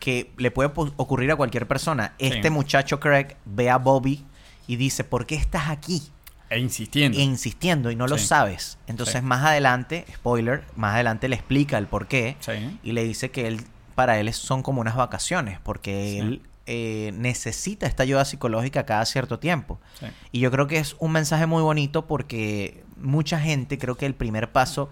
que le puede pu- ocurrir a cualquier persona. Este muchacho Craig ve a Bobby y dice, ¿por qué estás aquí? E insistiendo. E insistiendo y no lo sabes. Entonces Sí. más adelante, spoiler, más adelante le explica el por qué y le dice que él para él son como unas vacaciones porque él eh, necesita esta ayuda psicológica cada cierto tiempo. sí. Y yo creo que es un mensaje muy bonito porque mucha gente creo que el primer paso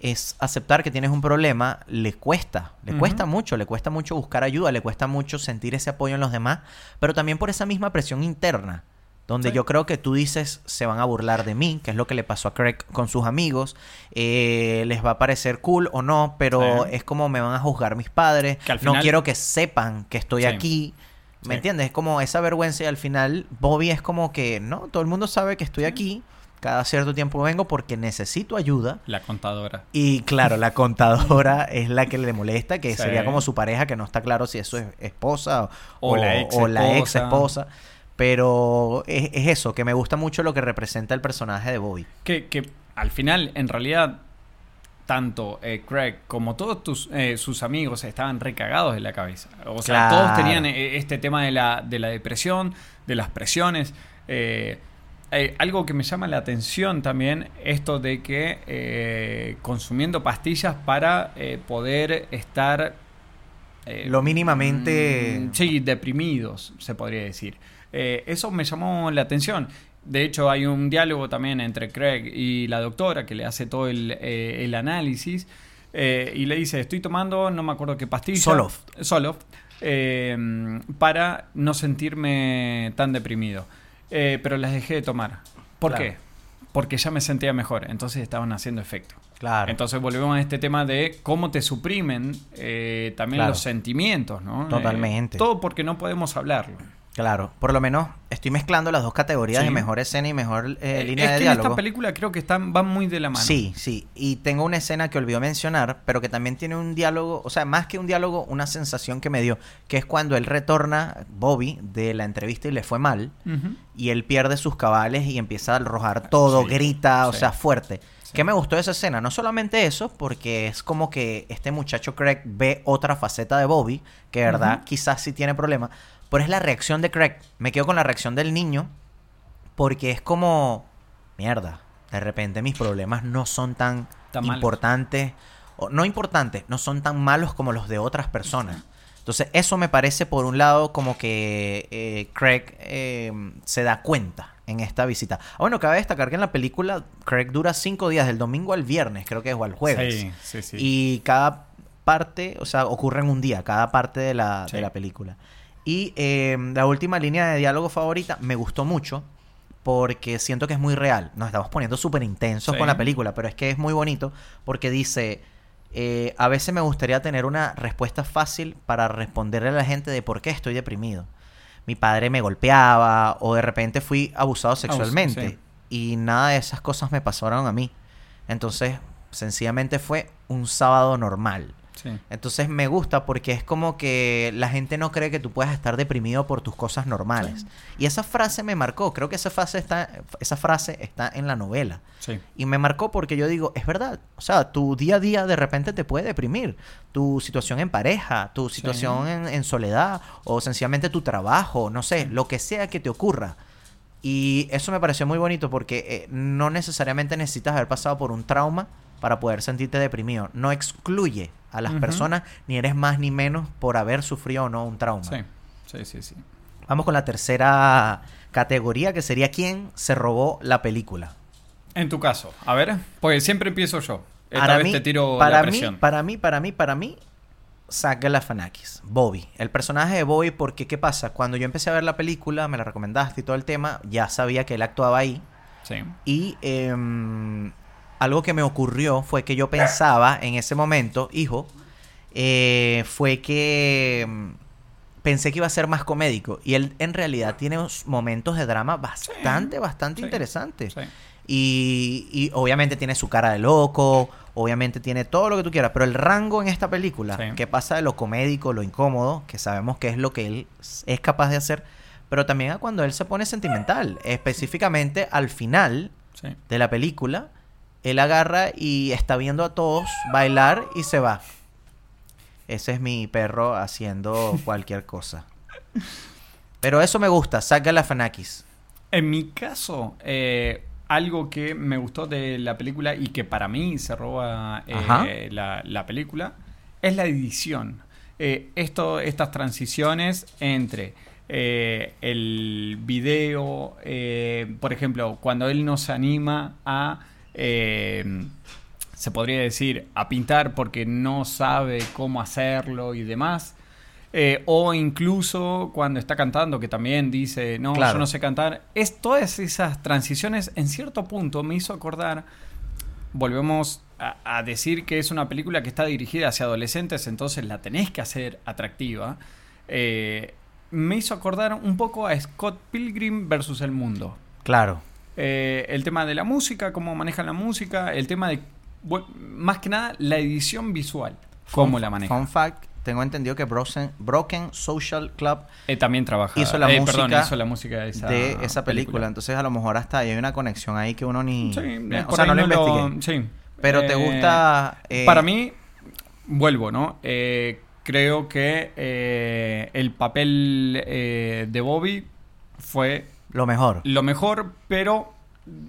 es aceptar que tienes un problema, le cuesta, le cuesta mucho, le cuesta mucho buscar ayuda, le cuesta mucho sentir ese apoyo en los demás, pero también por esa misma presión interna, donde Sí. yo creo que tú dices, se van a burlar de mí, que es lo que le pasó a Craig con sus amigos, eh, les va a parecer cool o no, pero Sí. es como me van a juzgar mis padres, no quiero que sepan que estoy Sí. aquí. ¿Me Sí. entiendes? Es como esa vergüenza y al final Bobby es como que, no, todo el mundo sabe que estoy aquí cada cierto tiempo vengo porque necesito ayuda. La contadora. Y claro, la contadora [LAUGHS] es la que le molesta, que Sí. sería como su pareja, que no está claro si eso es esposa o, O la ex o la ex esposa. esposa. Pero es, es eso, que me gusta mucho lo que representa el personaje de Bobby. Que, que al final, en realidad, tanto eh, Craig como todos tus, eh, sus amigos estaban recagados de la cabeza. O sea, Claro. todos tenían eh, este tema de la, de la depresión, de las presiones. Eh, algo que me llama la atención también, esto de que consumiendo pastillas para poder estar... Lo mínimamente- mm, sí, deprimidos, se podría decir. Eh, eso me llamó la atención. De hecho, hay un diálogo también entre Craig y la doctora que le hace todo el, eh, el análisis eh, y le dice, estoy tomando, no me acuerdo qué pastilla. Zoloft. Zoloft, eh, para no sentirme tan deprimido. Eh, pero las dejé de tomar. ¿Por Claro. qué? Porque ya me sentía mejor, entonces estaban haciendo efecto. Claro. Entonces volvemos a este tema de cómo te suprimen también Claro. los sentimientos, ¿no? Totalmente. Todo porque no podemos hablarlo. Claro, por lo menos estoy mezclando las dos categorías Sí. de mejor escena y mejor eh, Eh, línea es de que en diálogo. esta película creo que están, van muy de la mano. Sí, sí. Y tengo una escena que olvidó mencionar, pero que también tiene un diálogo, o sea, más que un diálogo, una sensación que me dio, que es cuando él retorna, Bobby, de la entrevista y le fue mal, y él pierde sus cabales y empieza a arrojar todo, Sí, grita, o sea, fuerte. ¿Qué me gustó de esa escena? No solamente eso, porque es como que este muchacho Craig ve otra faceta de Bobby, que de verdad quizás sí tiene problemas, pero es la reacción de Craig. Me quedo con la reacción del niño, porque es como, mierda, de repente mis problemas no son tan importantes, o no importantes, no son tan malos como los de otras personas. Entonces, eso me parece, por un lado, como que eh, Craig eh, se da cuenta en esta visita. Ah, bueno, cabe destacar que en la película Craig dura cinco días, del domingo al viernes, creo que es, o al jueves. Sí, sí, sí. Y cada parte, o sea, ocurre en un día, cada parte de la, Sí. de la película. Y eh, la última línea de diálogo favorita me gustó mucho porque siento que es muy real. Nos estamos poniendo súper intensos Sí. con la película, pero es que es muy bonito porque dice, eh, a veces me gustaría tener una respuesta fácil para responderle a la gente de por qué estoy deprimido. Mi padre me golpeaba o de repente fui abusado sexualmente sí. y nada de esas cosas me pasaron a mí. Entonces, sencillamente fue un sábado normal. Sí. Entonces me gusta porque es como que la gente no cree que tú puedas estar deprimido por tus cosas normales. Y esa frase me marcó. Creo que esa frase está, esa frase está en la novela. Sí. Y me marcó porque yo digo, es verdad. O sea, tu día a día de repente te puede deprimir. Tu situación en pareja, tu situación en, en soledad o sencillamente tu trabajo, no sé, lo que sea que te ocurra. Y eso me pareció muy bonito porque eh, no necesariamente necesitas haber pasado por un trauma para poder sentirte deprimido. No excluye a las personas ni eres más ni menos por haber sufrido o no un trauma. Sí. Sí, sí, sí. Vamos con la tercera categoría que sería quién se robó la película. En tu caso, a ver, porque siempre empiezo yo. Esta Para vez mí, te tiro para la mí, presión. para mí, para mí, para mí, Zach Galifianakis, Bobby. El personaje de Bobby, porque ¿qué pasa? Cuando yo empecé a ver la película, me la recomendaste y todo el tema, ya sabía que él actuaba ahí. Sí. Y em, algo que me ocurrió fue que yo pensaba en ese momento, hijo, eh, fue que em, pensé que iba a ser más comédico. Y él en realidad tiene momentos de drama bastante, bastante sí, interesantes. Sí. Y, y obviamente tiene su cara de loco, obviamente tiene todo lo que tú quieras, pero el rango en esta película, que pasa de lo comédico, lo incómodo, que sabemos que es lo que él es capaz de hacer, pero también a cuando él se pone sentimental, específicamente al final de la película, él agarra y está viendo a todos bailar y se va. Ese es mi perro haciendo [LAUGHS] cualquier cosa. Pero eso me gusta, Zach Galifianakis. En mi caso, eh, algo que me gustó de la película y que para mí se roba eh, la, la película es la edición. Eh, esto, estas transiciones entre eh, el video, por ejemplo, cuando él nos anima a, eh, se podría decir, a pintar porque no sabe cómo hacerlo y demás. Eh, o incluso cuando está cantando, que también dice, no, Claro. yo no sé cantar. Es todas esas transiciones, en cierto punto, me hizo acordar. Volvemos a, a decir que es una película que está dirigida hacia adolescentes, entonces la tenés que hacer atractiva. Eh, me hizo acordar un poco a Scott Pilgrim versus el mundo. Claro. Eh, el tema de la música, cómo manejan la música, el tema de, bueno, más que nada, la edición visual, cómo la manejan. Fun fact, tengo entendido que Broken, Broken Social Club Eh, también trabaja. hizo la eh, música perdón, hizo la música de esa, de esa película. Entonces a lo mejor hasta ahí hay una conexión ahí que uno ni... Sí, eh, o sea, ahí no lo investigué. sí. Pero te gusta... Para mí, vuelvo, ¿no? Creo que el papel de Bobby fue Lo mejor. lo mejor, pero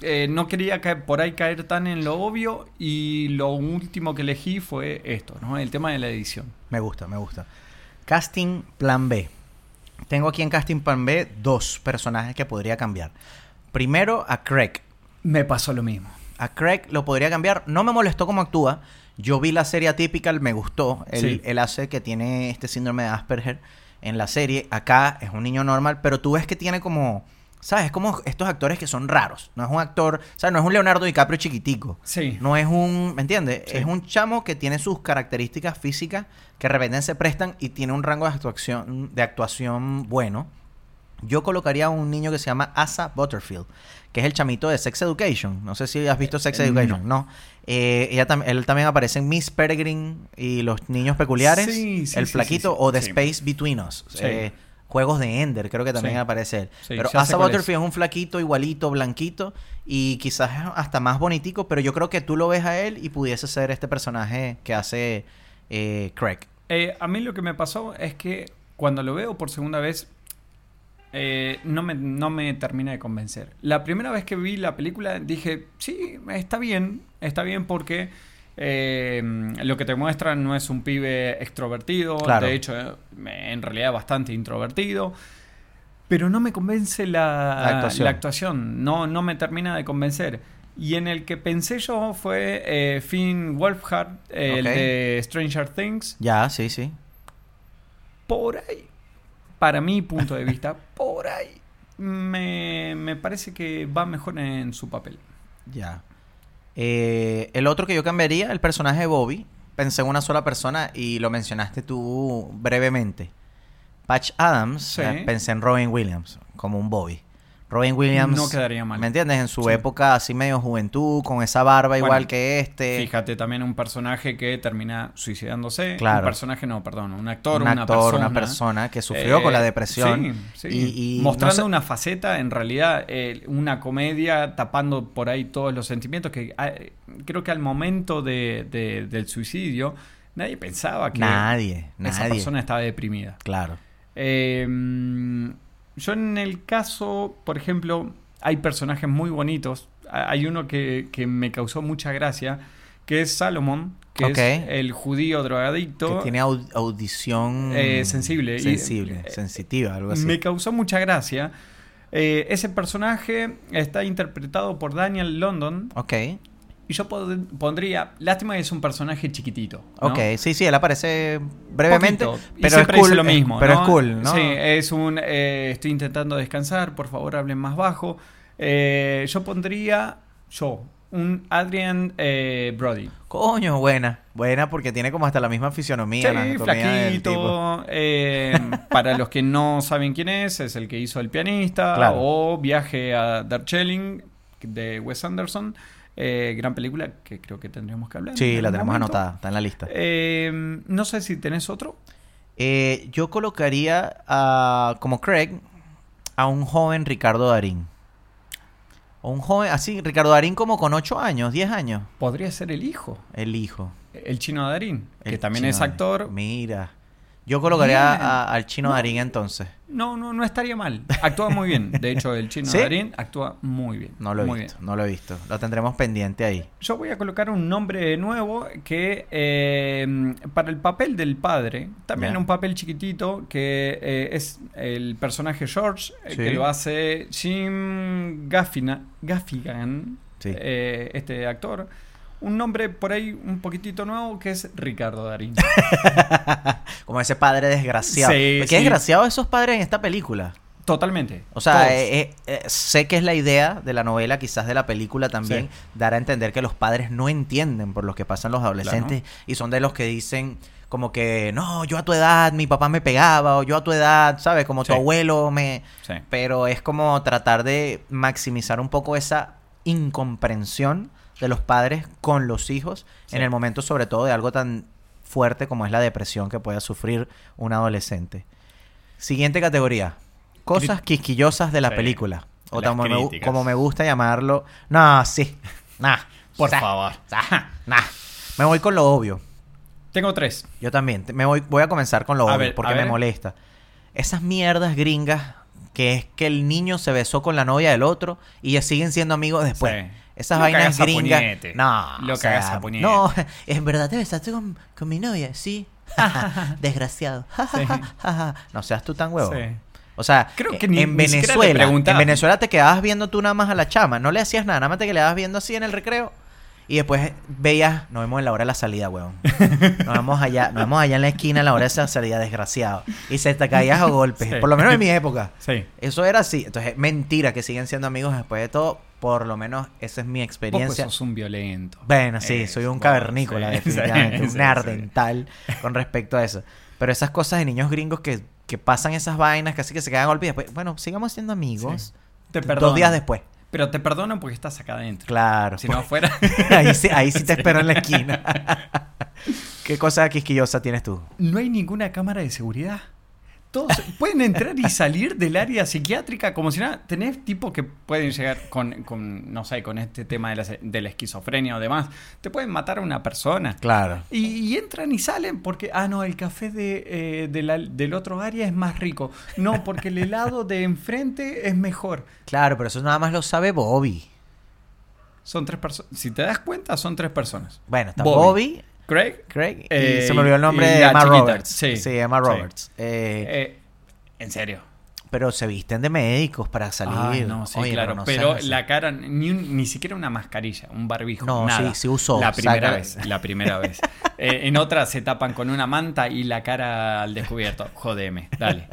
eh, no quería caer, por ahí caer tan en lo obvio y lo último que elegí fue esto, ¿no? El tema de la edición. Me gusta, me gusta. Casting Plan B. Tengo aquí en Casting Plan B dos personajes que podría cambiar. Primero a Craig. Me pasó lo mismo. A Craig lo podría cambiar. No me molestó cómo actúa. Yo vi la serie Atypical, me gustó. Él, Sí. él hace que tiene este síndrome de Asperger en la serie. Acá es un niño normal, pero tú ves que tiene como... ¿Sabes? Es como estos actores que son raros. No es un actor... ¿Sabes? No es un Leonardo DiCaprio chiquitico. Sí. No es un... ¿Me entiendes? Sí. Es un chamo que tiene sus características físicas que de repente se prestan y tiene un rango de actuación, de actuación bueno. Yo colocaría a un niño que se llama Asa Butterfield, que es el chamito de Sex Education. No sé si has visto Sex Eh, Education. No. Eh, ella tam- él también aparece en Miss Peregrine y Los Niños Peculiares. Sí, sí, el flaquito o The. Space Between Us. Sí. Eh, Juegos de Ender, creo que también Sí. aparece él. Sí, pero Asa es. Butterfield es un flaquito igualito, blanquito y quizás hasta más bonitico, pero yo creo que tú lo ves a él y pudiese ser este personaje que hace eh, Craig. Eh, a mí lo que me pasó es que cuando lo veo por segunda vez, eh, no, me, no me termina de convencer. La primera vez que vi la película dije, sí, está bien, está bien porque eh, lo que te muestran no es un pibe extrovertido, Claro. de hecho, eh, en realidad bastante introvertido. Pero no me convence la, La actuación. la actuación, no, no me termina de convencer. Y en el que pensé yo fue eh, Finn Wolfhard, el de Stranger Things. Ya, sí, sí. Por ahí, para mi punto de vista, [LAUGHS] por ahí, me, me parece que va mejor en su papel. Ya. Eh, el otro que yo cambiaría, el personaje de Bobby. Pensé en una sola persona y lo mencionaste tú brevemente. Patch Adams, Sí. eh, pensé en Robin Williams como un Bobby. Robin Williams. No quedaría mal. ¿Me entiendes? En su Sí. época así medio juventud, con esa barba igual que este. Fíjate también un personaje que termina suicidándose. Claro. Un personaje, no, perdón, un actor, un una persona. una persona que sufrió con la Eh, depresión. sí, sí. Y, y Mostrando no sé- una faceta, en realidad, eh, una comedia tapando por ahí todos los sentimientos que ah, eh, creo que al momento de- de- del suicidio nadie pensaba que Nadie, esa nadie. persona estaba deprimida. Claro. Eh, yo en el caso, por ejemplo, hay personajes muy bonitos. Hay uno que, que me causó mucha gracia, que es Salomon, que es el judío drogadicto. Que tiene au- audición Eh, sensible. Sensible, eh, sensitiva, algo así. Me causó mucha gracia. Eh, ese personaje está interpretado por Daniel London. Ok, Y yo pondría. Lástima que es un personaje chiquitito. ¿no? ok, sí, sí, él aparece brevemente, Poquito. Y pero es siempre cool. dice lo es- mismo. pero ¿no? es cool, ¿no? Sí, es un. eh, estoy intentando descansar, por favor hablen más bajo. Eh, yo pondría. Yo, un Adrian eh, Brody. Coño, buena, buena porque tiene como hasta la misma fisionomía. la Sí, tipo. flaquito. [LAUGHS] eh, para los que no saben quién es, es el que hizo El pianista Claro. o Viaje a Darjeeling de Wes Anderson. Eh, gran película que creo que tendríamos que hablar. Sí, la tenemos momento. anotada, está en la lista. Eh, no sé si tenés otro. Eh, yo colocaría a, como Craig a un joven Ricardo Darín. O un joven, así, Ricardo Darín como con 8 años, 10 años. Podría ser el hijo, El hijo. el chino Darín, que también es Darín. actor. Mira. Yo colocaría a- al chino No. Darín entonces. No, no, no estaría mal. Actúa muy bien. De hecho, el chino [LAUGHS] ¿Sí? Darín actúa muy bien. No lo he visto, bien. no lo he visto. Lo tendremos pendiente ahí. Yo voy a colocar un nombre nuevo que eh, para el papel del padre, también un papel chiquitito, que eh, es el personaje George, eh, Sí. que lo hace Jim Gaffina- Gaffigan, Sí. eh, este actor. Un nombre por ahí un poquitito nuevo que es Ricardo Darín. [LAUGHS] Como ese padre desgraciado. Sí, Qué sí. desgraciado esos padres en esta película. Totalmente. O sea, eh, eh, eh, sé que es la idea de la novela, quizás de la película también, Sí. dar a entender que los padres no entienden por lo que pasan los adolescentes y son de los que dicen como que, no, yo a tu edad, mi papá me pegaba, o yo a tu edad, ¿sabes? Como tu abuelo me... Sí. Pero es como tratar de maximizar un poco esa incomprensión de los padres con los hijos Sí. en el momento sobre todo de algo tan fuerte como es la depresión que pueda sufrir un adolescente. Siguiente categoría. Cosas quisquillosas de la Sí. película. O como me, como me gusta llamarlo. No, sí. Nah. [LAUGHS] Por Sa- favor. [LAUGHS] sa- Nah. Me voy con lo obvio. Tengo tres. Yo también. Me voy, voy a comenzar con lo A obvio ver, porque me molesta. Esas mierdas gringas que es que el niño se besó con la novia del otro y ya siguen siendo amigos después. Sí. Esas Lo vainas gringas. puñete. No, Lo o sea, puñete. No, [LAUGHS] en verdad te besaste con, con mi novia, sí. [LAUGHS] Desgraciado. [LAUGHS] no seas tú tan huevo. Sí. O sea, Creo que ni- en ni Venezuela, en. Venezuela te quedabas viendo tú nada más a la chama, no le hacías nada, nada más te quedabas viendo así en el recreo y después veías, nos vemos en la hora de la salida, weón. Nos vemos allá, nos vemos allá en la esquina a la hora de la salida, desgraciado. Y se te caías a golpes, Sí. por lo menos en mi época. Sí. Eso era así. Entonces, mentira que siguen siendo amigos después de todo. Por lo menos esa es mi Vos experiencia. pues sos un violento. Bueno, sí, soy un vos, cavernícola, sí, [LAUGHS] definitivamente. sí, un sí, neandertal con respecto a eso. Pero esas cosas de niños gringos que, que pasan esas vainas, casi que se quedan. Después, bueno, sigamos siendo amigos. Te Dos perdono. días después. Pero te perdono porque estás acá adentro. Claro. Si no afuera. [LAUGHS] ahí, sí, ahí sí te [LAUGHS] espero en la esquina. ¿Qué cosa quisquillosa tienes tú? no hay ninguna cámara de seguridad. Todos pueden entrar y salir del área psiquiátrica como si nada. Tenés tipo que pueden llegar con, con, no sé, con este tema de la, de la esquizofrenia o demás. Te pueden matar a una persona. Claro. Y, y entran y salen porque, ah, no, el café de, eh, de la- del otro área es más rico. No, porque el helado de enfrente es mejor. Claro, pero eso nada más lo sabe Bobby. Son tres personas. Si te das cuenta, son tres personas. Bueno, está Bobby. Bobby, Craig. Craig, Eh, y se me olvidó el nombre de Emma chiquita. Roberts. Sí, Emma sí. Roberts. Eh, Eh, en serio. pero se visten de médicos para salir. Ay, no, sí, Oye, claro. no pero la cara, ni, un- ni siquiera una mascarilla, un barbijo. No, nada. sí, sí usó, La primera saca- vez. La primera vez. [LAUGHS] Eh, en otra se tapan con una manta y la cara al descubierto. Jodeme, dale.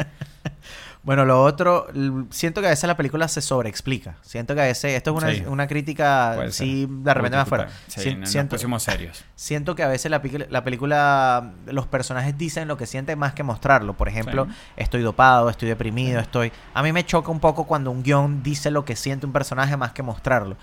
Bueno, lo otro, siento que a veces la película se sobreexplica. Siento que a veces, esto es una, Sí. una crítica, Puede ser. sí, de repente más fuera. Sí, Si- no- siento, serios. siento que a veces la, la película, los personajes dicen lo que sienten más que mostrarlo. Por ejemplo, Sí. estoy dopado, estoy deprimido, estoy... A mí me choca un poco cuando un guion dice lo que siente un personaje más que mostrarlo.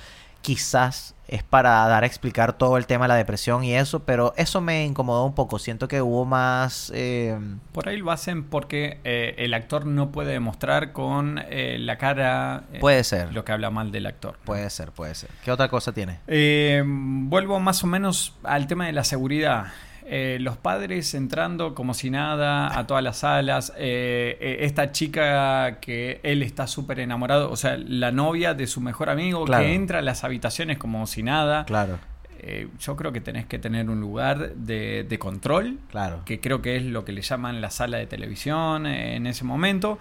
Quizás es para dar a explicar todo el tema de la depresión y eso, pero eso me incomodó un poco. Siento que hubo más... eh, Por ahí lo hacen porque eh, el actor no puede demostrar con eh, la cara eh, puede ser, lo que habla mal del actor. puede ser, puede ser. ¿Qué otra cosa tiene? Eh, vuelvo más o menos al tema de la seguridad. Eh, los padres entrando como si nada a todas las salas. eh, eh, esta chica que él está súper enamorado, o sea, la novia de su mejor amigo Claro. que entra a las habitaciones como si nada. Claro, Eh, yo creo que tenés que tener un lugar de, de control, claro. que creo que es lo que le llaman la sala de televisión en ese momento.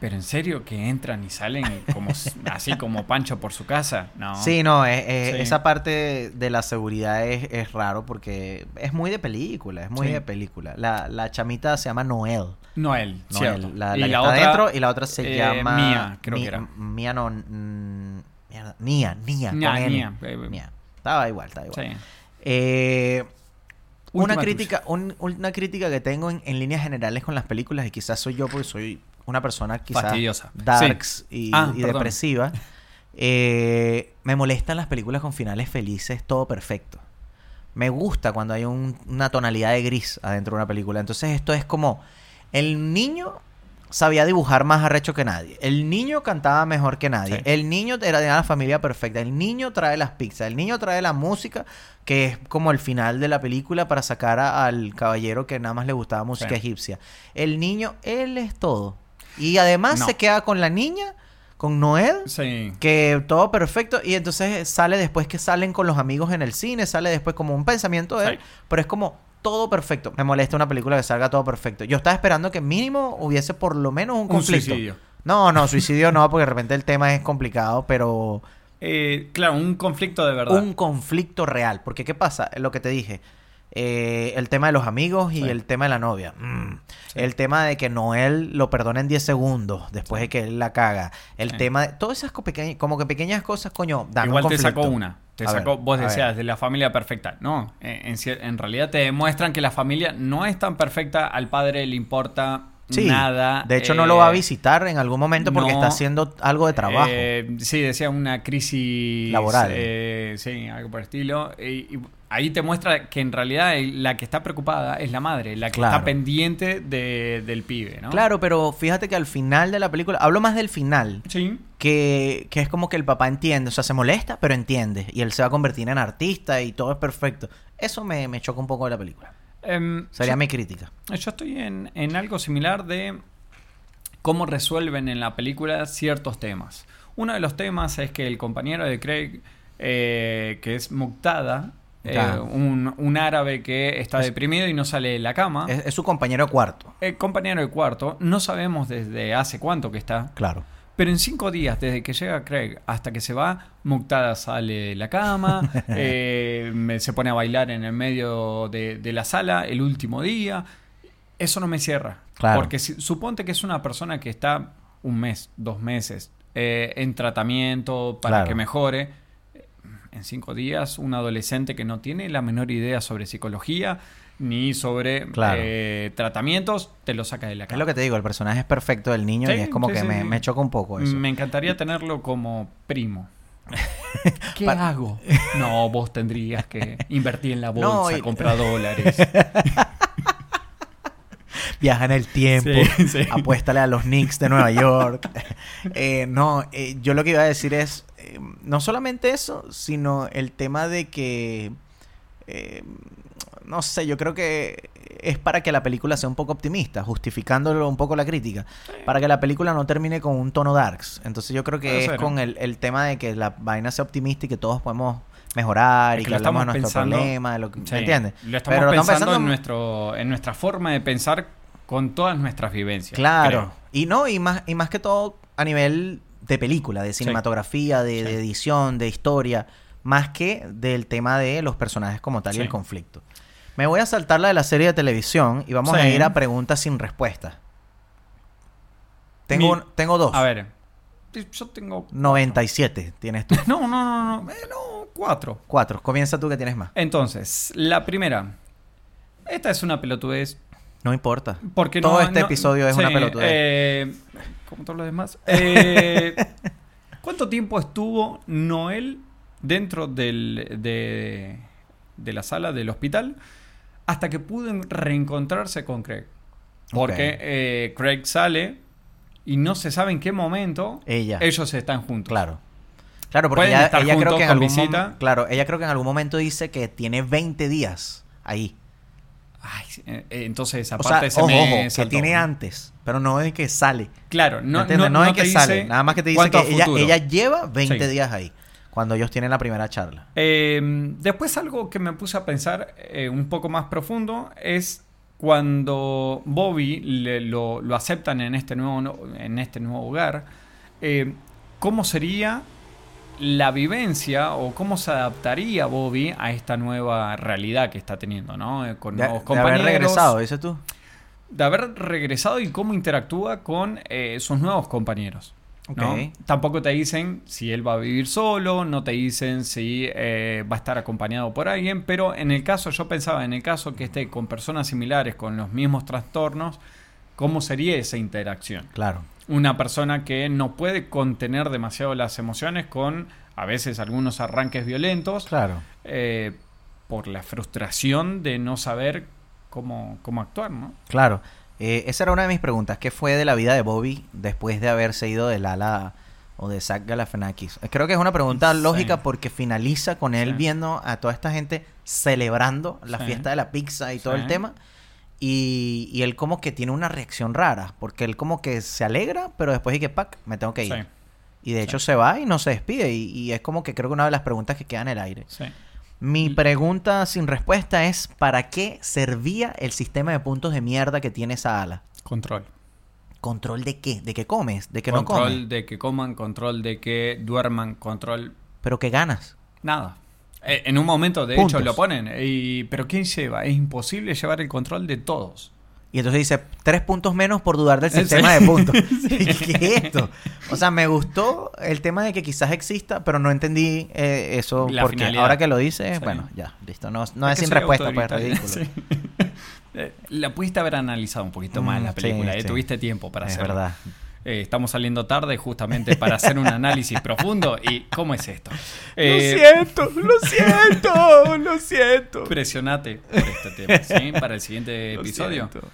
Pero en serio que entran y salen como [LAUGHS] así como Pancho por su casa, no. Sí, no, es- es- Sí. esa parte de la seguridad es, es raro porque es muy de película, es muy Sí. de película. La, la chamita se llama Noel. Noel, Noel, cierto. la, Y la que la está otra, adentro y la otra se eh, llama... Mía, creo que era. Mía no... mm, mierda, Nia, Nia, Nia. Nia, eh. Estaba igual, estaba igual. Sí. Eh, una crítica, un- una crítica que tengo en, en líneas generales con las películas, y quizás soy yo porque soy una persona quizás Fastidiosa. darks y, Ah, y depresiva. eh, me molestan las películas con finales felices, todo perfecto. Me gusta cuando hay un- una tonalidad de gris adentro de una película. Entonces esto es como el niño sabía dibujar más arrecho que nadie. El niño cantaba mejor que nadie. Sí. El niño era de la familia perfecta. El niño trae las pizzas. El niño trae la música, que es como el final de la película para sacar a- al caballero que nada más le gustaba música Sí. egipcia. El niño, él es todo. Y además No. se queda con la niña, con Noel, Sí. que todo perfecto. Y entonces sale después que salen con los amigos en el cine, sale después como un pensamiento de él. Sí. Pero es como todo perfecto. Me molesta una película que salga todo perfecto. Yo estaba esperando que mínimo hubiese por lo menos un Un conflicto. suicidio. No, no, suicidio no, porque de repente el tema es complicado, pero Eh, claro, un conflicto de verdad. un conflicto real. Porque, ¿qué pasa? Lo que te dije. Eh, el tema de los amigos y Sí. el tema de la novia. Mm. El tema de que Noel lo perdona en 10 segundos después de que él la caga. El tema de... Todas esas co- peque- como que pequeñas cosas, coño, dan un Igual te sacó una. Te ver, sacó, vos decías, de la familia perfecta. No, eh, en realidad te demuestran que la familia no es tan perfecta. Al padre le importa Sí, nada. De hecho, no lo va a eh, visitar en algún momento porque no, está haciendo algo de trabajo. Eh, sí, decía una crisis Laboral. eh, sí, algo por el estilo. Y, y ahí te muestra que en realidad la que está preocupada es la madre, la que Claro. está pendiente de- del pibe, ¿no? Claro, pero fíjate que al final de la película, hablo más del final, Sí. que, que es como que el papá entiende, o sea, se molesta, pero entiende, y él se va a convertir en artista y todo es perfecto. Eso me, me choca un poco de la película. Em, Sería yo- mi crítica. Yo estoy en, en algo similar de cómo resuelven en la película ciertos temas. Uno de los temas es que el compañero de Craig, eh, que es Muqtada, eh, un, un árabe que está deprimido y no sale de la cama, Es, es su compañero de cuarto, el compañero de cuarto, no sabemos desde hace cuánto que está, claro. Pero en cinco días, desde que llega Craig hasta que se va, Muqtada sale de la cama, [LAUGHS] eh, se pone a bailar en el medio de, de la sala el último día. Eso no me cierra. Claro. Porque si- suponte que es una persona que está un mes, dos meses eh, en tratamiento para Claro. que mejore. En cinco días, un adolescente que no tiene la menor idea sobre psicología ni sobre Claro. eh, tratamientos, te lo saca de la Es cama. lo que te digo, el personaje es perfecto del niño Sí, y es como sí, que sí, me, sí. me choca un poco eso. Me encantaría tenerlo como primo. [LAUGHS] ¿Qué Pa- hago? No, vos tendrías que invertir en la [LAUGHS] No, bolsa, y- comprar dólares. [LAUGHS] Viaja en el tiempo, Sí, sí. apuéstale a los Knicks de Nueva York. Eh, no, eh, yo lo que iba a decir es, eh, no solamente eso, sino el tema de que, eh, no sé, yo creo que es para que la película sea un poco optimista, justificándolo un poco la crítica, para que la película no termine con un tono darks. Entonces yo creo que Puede es con el, el tema de que la vaina sea optimista y que todos podemos mejorar Es y que que lo hablamos de nuestro pensando- problema, de lo que, Sí, ¿me entiendes? Lo estamos Pero pensando, en, en- nuestro, en nuestra forma de pensar con todas nuestras vivencias. Claro. creo. Y no, y más, y más que todo a nivel de película, de cinematografía, de, edición, de historia, más que del tema de los personajes como tal y el conflicto. Me voy a saltar la de la serie de televisión y vamos a ir a preguntas sin respuesta. Tengo, Mi- un- tengo dos. A ver, yo tengo... 97 tienes tú. [LAUGHS] No, no, no, no, eh, no, cuatro. Cuatro. Comienza tú que tienes más. Entonces, la primera. Esta es una pelotudez. No importa. Porque Todo no- este no- episodio es una pelotudez. eh, como todos los demás. Eh, [LAUGHS] ¿Cuánto tiempo estuvo Noel dentro del, de, de la sala del hospital hasta que pudo reencontrarse con Craig? Porque eh, Craig sale y no se sabe en qué momento Ella. ellos están juntos. Claro. Claro, porque Pueden ella, ella creo que en algún visita. claro, ella creo que en algún momento dice que tiene 20 días ahí. Ay, eh, eh, entonces esa O sea, parte se ojo, me ojo, que tiene antes, pero no es que sale. Claro, no, no, No, no es que sale, nada más que te dice que ella, lleva 20 Sí. días ahí, cuando ellos tienen la primera charla. Eh, después algo que me puse a pensar eh, un poco más profundo es cuando Bobby le- lo, lo aceptan en este nuevo, en este nuevo hogar, eh, ¿cómo sería la vivencia o cómo se adaptaría Bobby a esta nueva realidad que está teniendo, ¿no? Eh, Con De, nuevos de compañeros. haber regresado, dices tú. de haber regresado y cómo interactúa con sus nuevos compañeros. ¿No? Ok. Tampoco te dicen si él va a vivir solo, no te dicen si eh, va a estar acompañado por alguien, pero en el caso, yo pensaba, en el caso que esté con personas similares, con los mismos trastornos, ¿cómo sería esa interacción? Claro. Una persona que no puede contener demasiado las emociones con a veces algunos arranques violentos Claro. eh, por la frustración de no saber cómo, cómo actuar, ¿no? Claro. Eh, esa era una de mis preguntas. ¿Qué fue de la vida de Bobby después de haberse ido del ala o de Zach Galifianakis? Eh, Creo que es una pregunta Sí. lógica porque finaliza con él Sí. viendo a toda esta gente celebrando la Sí. fiesta de la pizza y todo el tema. Y, y él como que tiene una reacción rara, porque él como que se alegra, pero después dice que, pac, me tengo que ir. Y de hecho se va y no se despide. Y, y es como que creo que una de las preguntas que queda en el aire. Mi pregunta sin respuesta es, ¿para qué servía el sistema de puntos de mierda que tiene esa ala? Control. ¿Control de qué? ¿De qué comes? ¿De qué no control comes? de que coman, control de que duerman, control. ¿Pero qué ganas? Nada. Eh, En un momento, de Puntos. hecho, lo ponen. Y, pero ¿quién lleva? Es imposible llevar el control de todos. Y entonces dice, tres puntos menos por dudar del [LAUGHS] Sí. sistema de puntos. [LAUGHS] [LAUGHS] ¿Qué es esto? O sea, me gustó el tema de que quizás exista, pero no entendí eh, eso. La porque finalidad. ahora que lo dice, Sí. bueno, ya, listo. No, no es, que sin respuesta, pues, ridículo. sí. Eh, La pudiste haber analizado un poquito más Mm, la sí, película. eh, sí. Tuviste tiempo para Es hacerlo. verdad. Eh, estamos saliendo tarde justamente para hacer un análisis profundo. ¿Y cómo es esto? Eh, siento, lo siento, lo siento. Presionate por este tema, ¿sí? Para el siguiente Lo episodio. siento.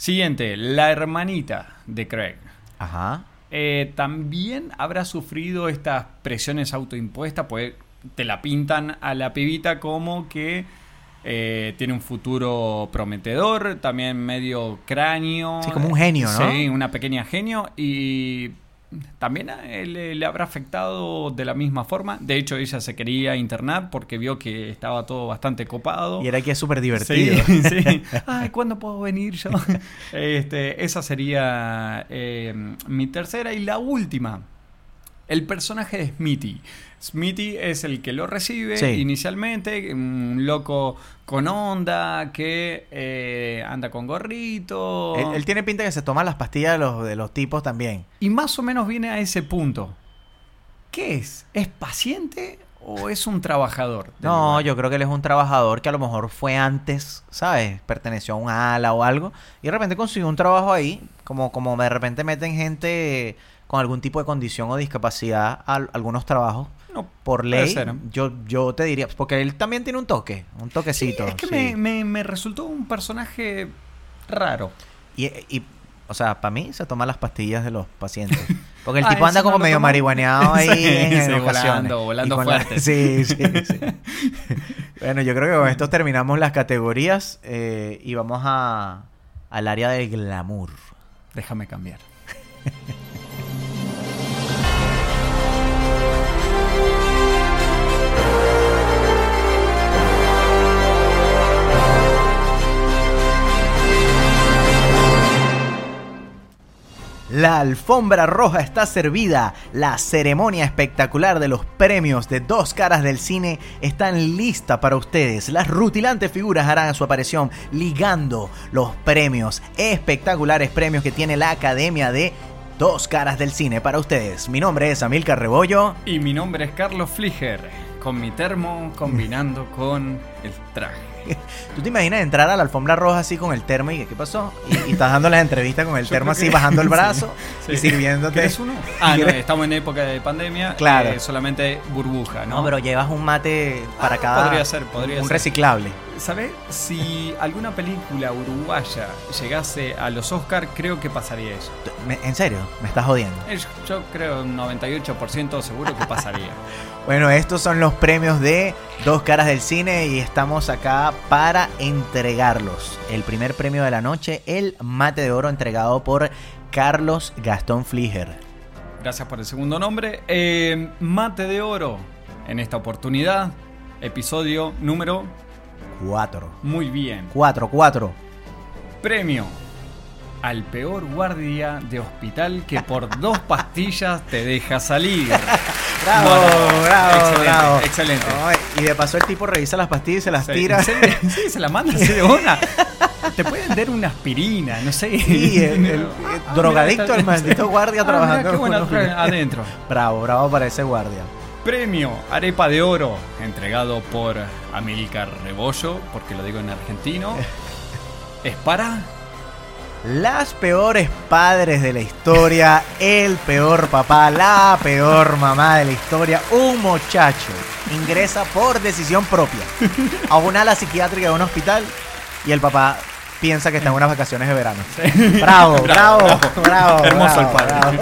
Siguiente, la hermanita de Craig. Ajá. Eh, también habrá sufrido estas presiones autoimpuestas, pues te la pintan a la pibita como que eh, tiene un futuro prometedor, también medio cráneo. Sí, como un genio, ¿no? Sí, una pequeña genio y también él le, le habrá afectado de la misma forma. De hecho, ella se quería internar porque vio que estaba todo bastante copado. Y era que es súper divertido. Sí, [LAUGHS] sí. [LAUGHS] Ay, ¿cuándo puedo venir yo? [LAUGHS] Este, esa sería eh, mi tercera y la última. El personaje de Smithy. Smithy es el que lo recibe Sí. inicialmente, un loco con onda que eh, anda con gorrito. Él, él tiene pinta que se toma las pastillas de los, de los tipos también. Y más o menos viene a ese punto. ¿Qué es? ¿Es paciente o es un trabajador? No, lugar? yo creo que él es un trabajador que a lo mejor fue antes, ¿sabes? Perteneció a un ala o algo. Y de repente consiguió un trabajo ahí. Como, como de repente meten gente con algún tipo de condición o discapacidad a al- algunos trabajos. No, Por ley, ser. yo, yo te diría, porque él también tiene un toque, un toquecito. es que sí. me, me- me resultó un personaje raro. Y, y, o sea, para mí se toma las pastillas de los pacientes. [LAUGHS] Porque el Ah, tipo anda ¿eso no como medio marihuaneado ahí [LAUGHS] Sí, en, sí, volando, volando la- fuerte. [LAUGHS] sí, sí, sí. bueno, yo creo que con esto terminamos las categorías eh, y vamos a, al área del glamour. Déjame cambiar. La alfombra roja está servida. La ceremonia espectacular de los premios de dos caras del cine están lista para ustedes. Las rutilantes figuras harán su aparición ligando los premios, espectaculares premios que tiene la Academia de Dos Caras del Cine para ustedes. Mi nombre es Amilcar Rebollo. Y mi nombre es Carlos Fliger, con mi termo combinando con el traje. [LAUGHS] ¿Tú te imaginas entrar a la alfombra roja así con el termo y qué pasó? Y, y estás dando las entrevistas con el [LAUGHS] Yo termo así, bajando el brazo sí. y sirviéndote. ¿Quieres uno? [LAUGHS] Ah, no, estamos en época de pandemia. Claro. eh, solamente burbuja, ¿no? No, pero llevas un mate para Ah, cada. podría ser, podría un ser. reciclable. ¿Sabes? Si alguna película uruguaya llegase a los Oscar, creo que pasaría eso. ¿En serio? Me estás jodiendo. Eh, Yo creo un 98% seguro que pasaría. Bueno, estos son los premios de Dos Caras del Cine y estamos acá para entregarlos. El primer premio de la noche, el mate de oro entregado por Carlos Gastón Fliger. Gracias por el segundo nombre. Eh, Mate de Oro. En esta oportunidad, episodio número... Cuatro. Muy bien. Cuatro, cuatro. Premio al peor guardia de hospital que por dos [LAUGHS] pastillas te deja salir. Bravo, No, no, no. bravo, Excelente, bravo. excelente. Ay, y de paso el tipo revisa las pastillas y se las Sí, tira. Sí, sí, se la manda así de una. Te pueden dar una aspirina, no sé. Sí, el, el- el Ah, drogadicto, mira, el maldito guardia Ah, mira, trabajando. qué buena con- tra- adentro. Bravo, bravo para ese guardia. Premio Arepa de Oro, entregado por Amilcar Rebollo, porque lo digo en argentino. Es para. Las peores padres de la historia, el peor papá, la peor mamá de la historia, un muchacho ingresa por decisión propia a una ala psiquiátrica de un hospital y el papá piensa que está en unas vacaciones de verano. Bravo, bravo, bravo, bravo. Hermoso el padre.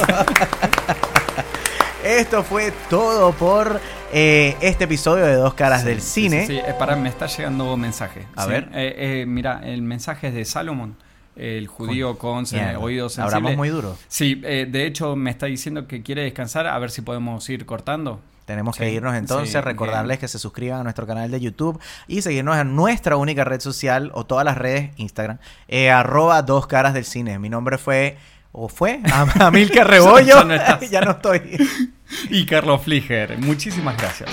Esto fue todo por eh, este episodio de Dos Caras del Cine. Sí, sí, eh, para, me está llegando un mensaje. A ver. Eh, eh, mira, el mensaje es de Salomón, el judío con Mierda, oídos sensibles. Hablamos muy duro. Sí, eh, de hecho me está diciendo que quiere descansar, a ver si podemos ir cortando. Tenemos que irnos entonces, sí, recordarles bien. que se suscriban a nuestro canal de YouTube y seguirnos en nuestra única red social o todas las redes, Instagram, eh, arroba dos caras del cine. Mi nombre fue, o fue, [LAUGHS] Am- Amilcar Rebollo. Ya no estás. [LAUGHS] ya no estoy. [LAUGHS] Y Carlos Fliger, muchísimas gracias.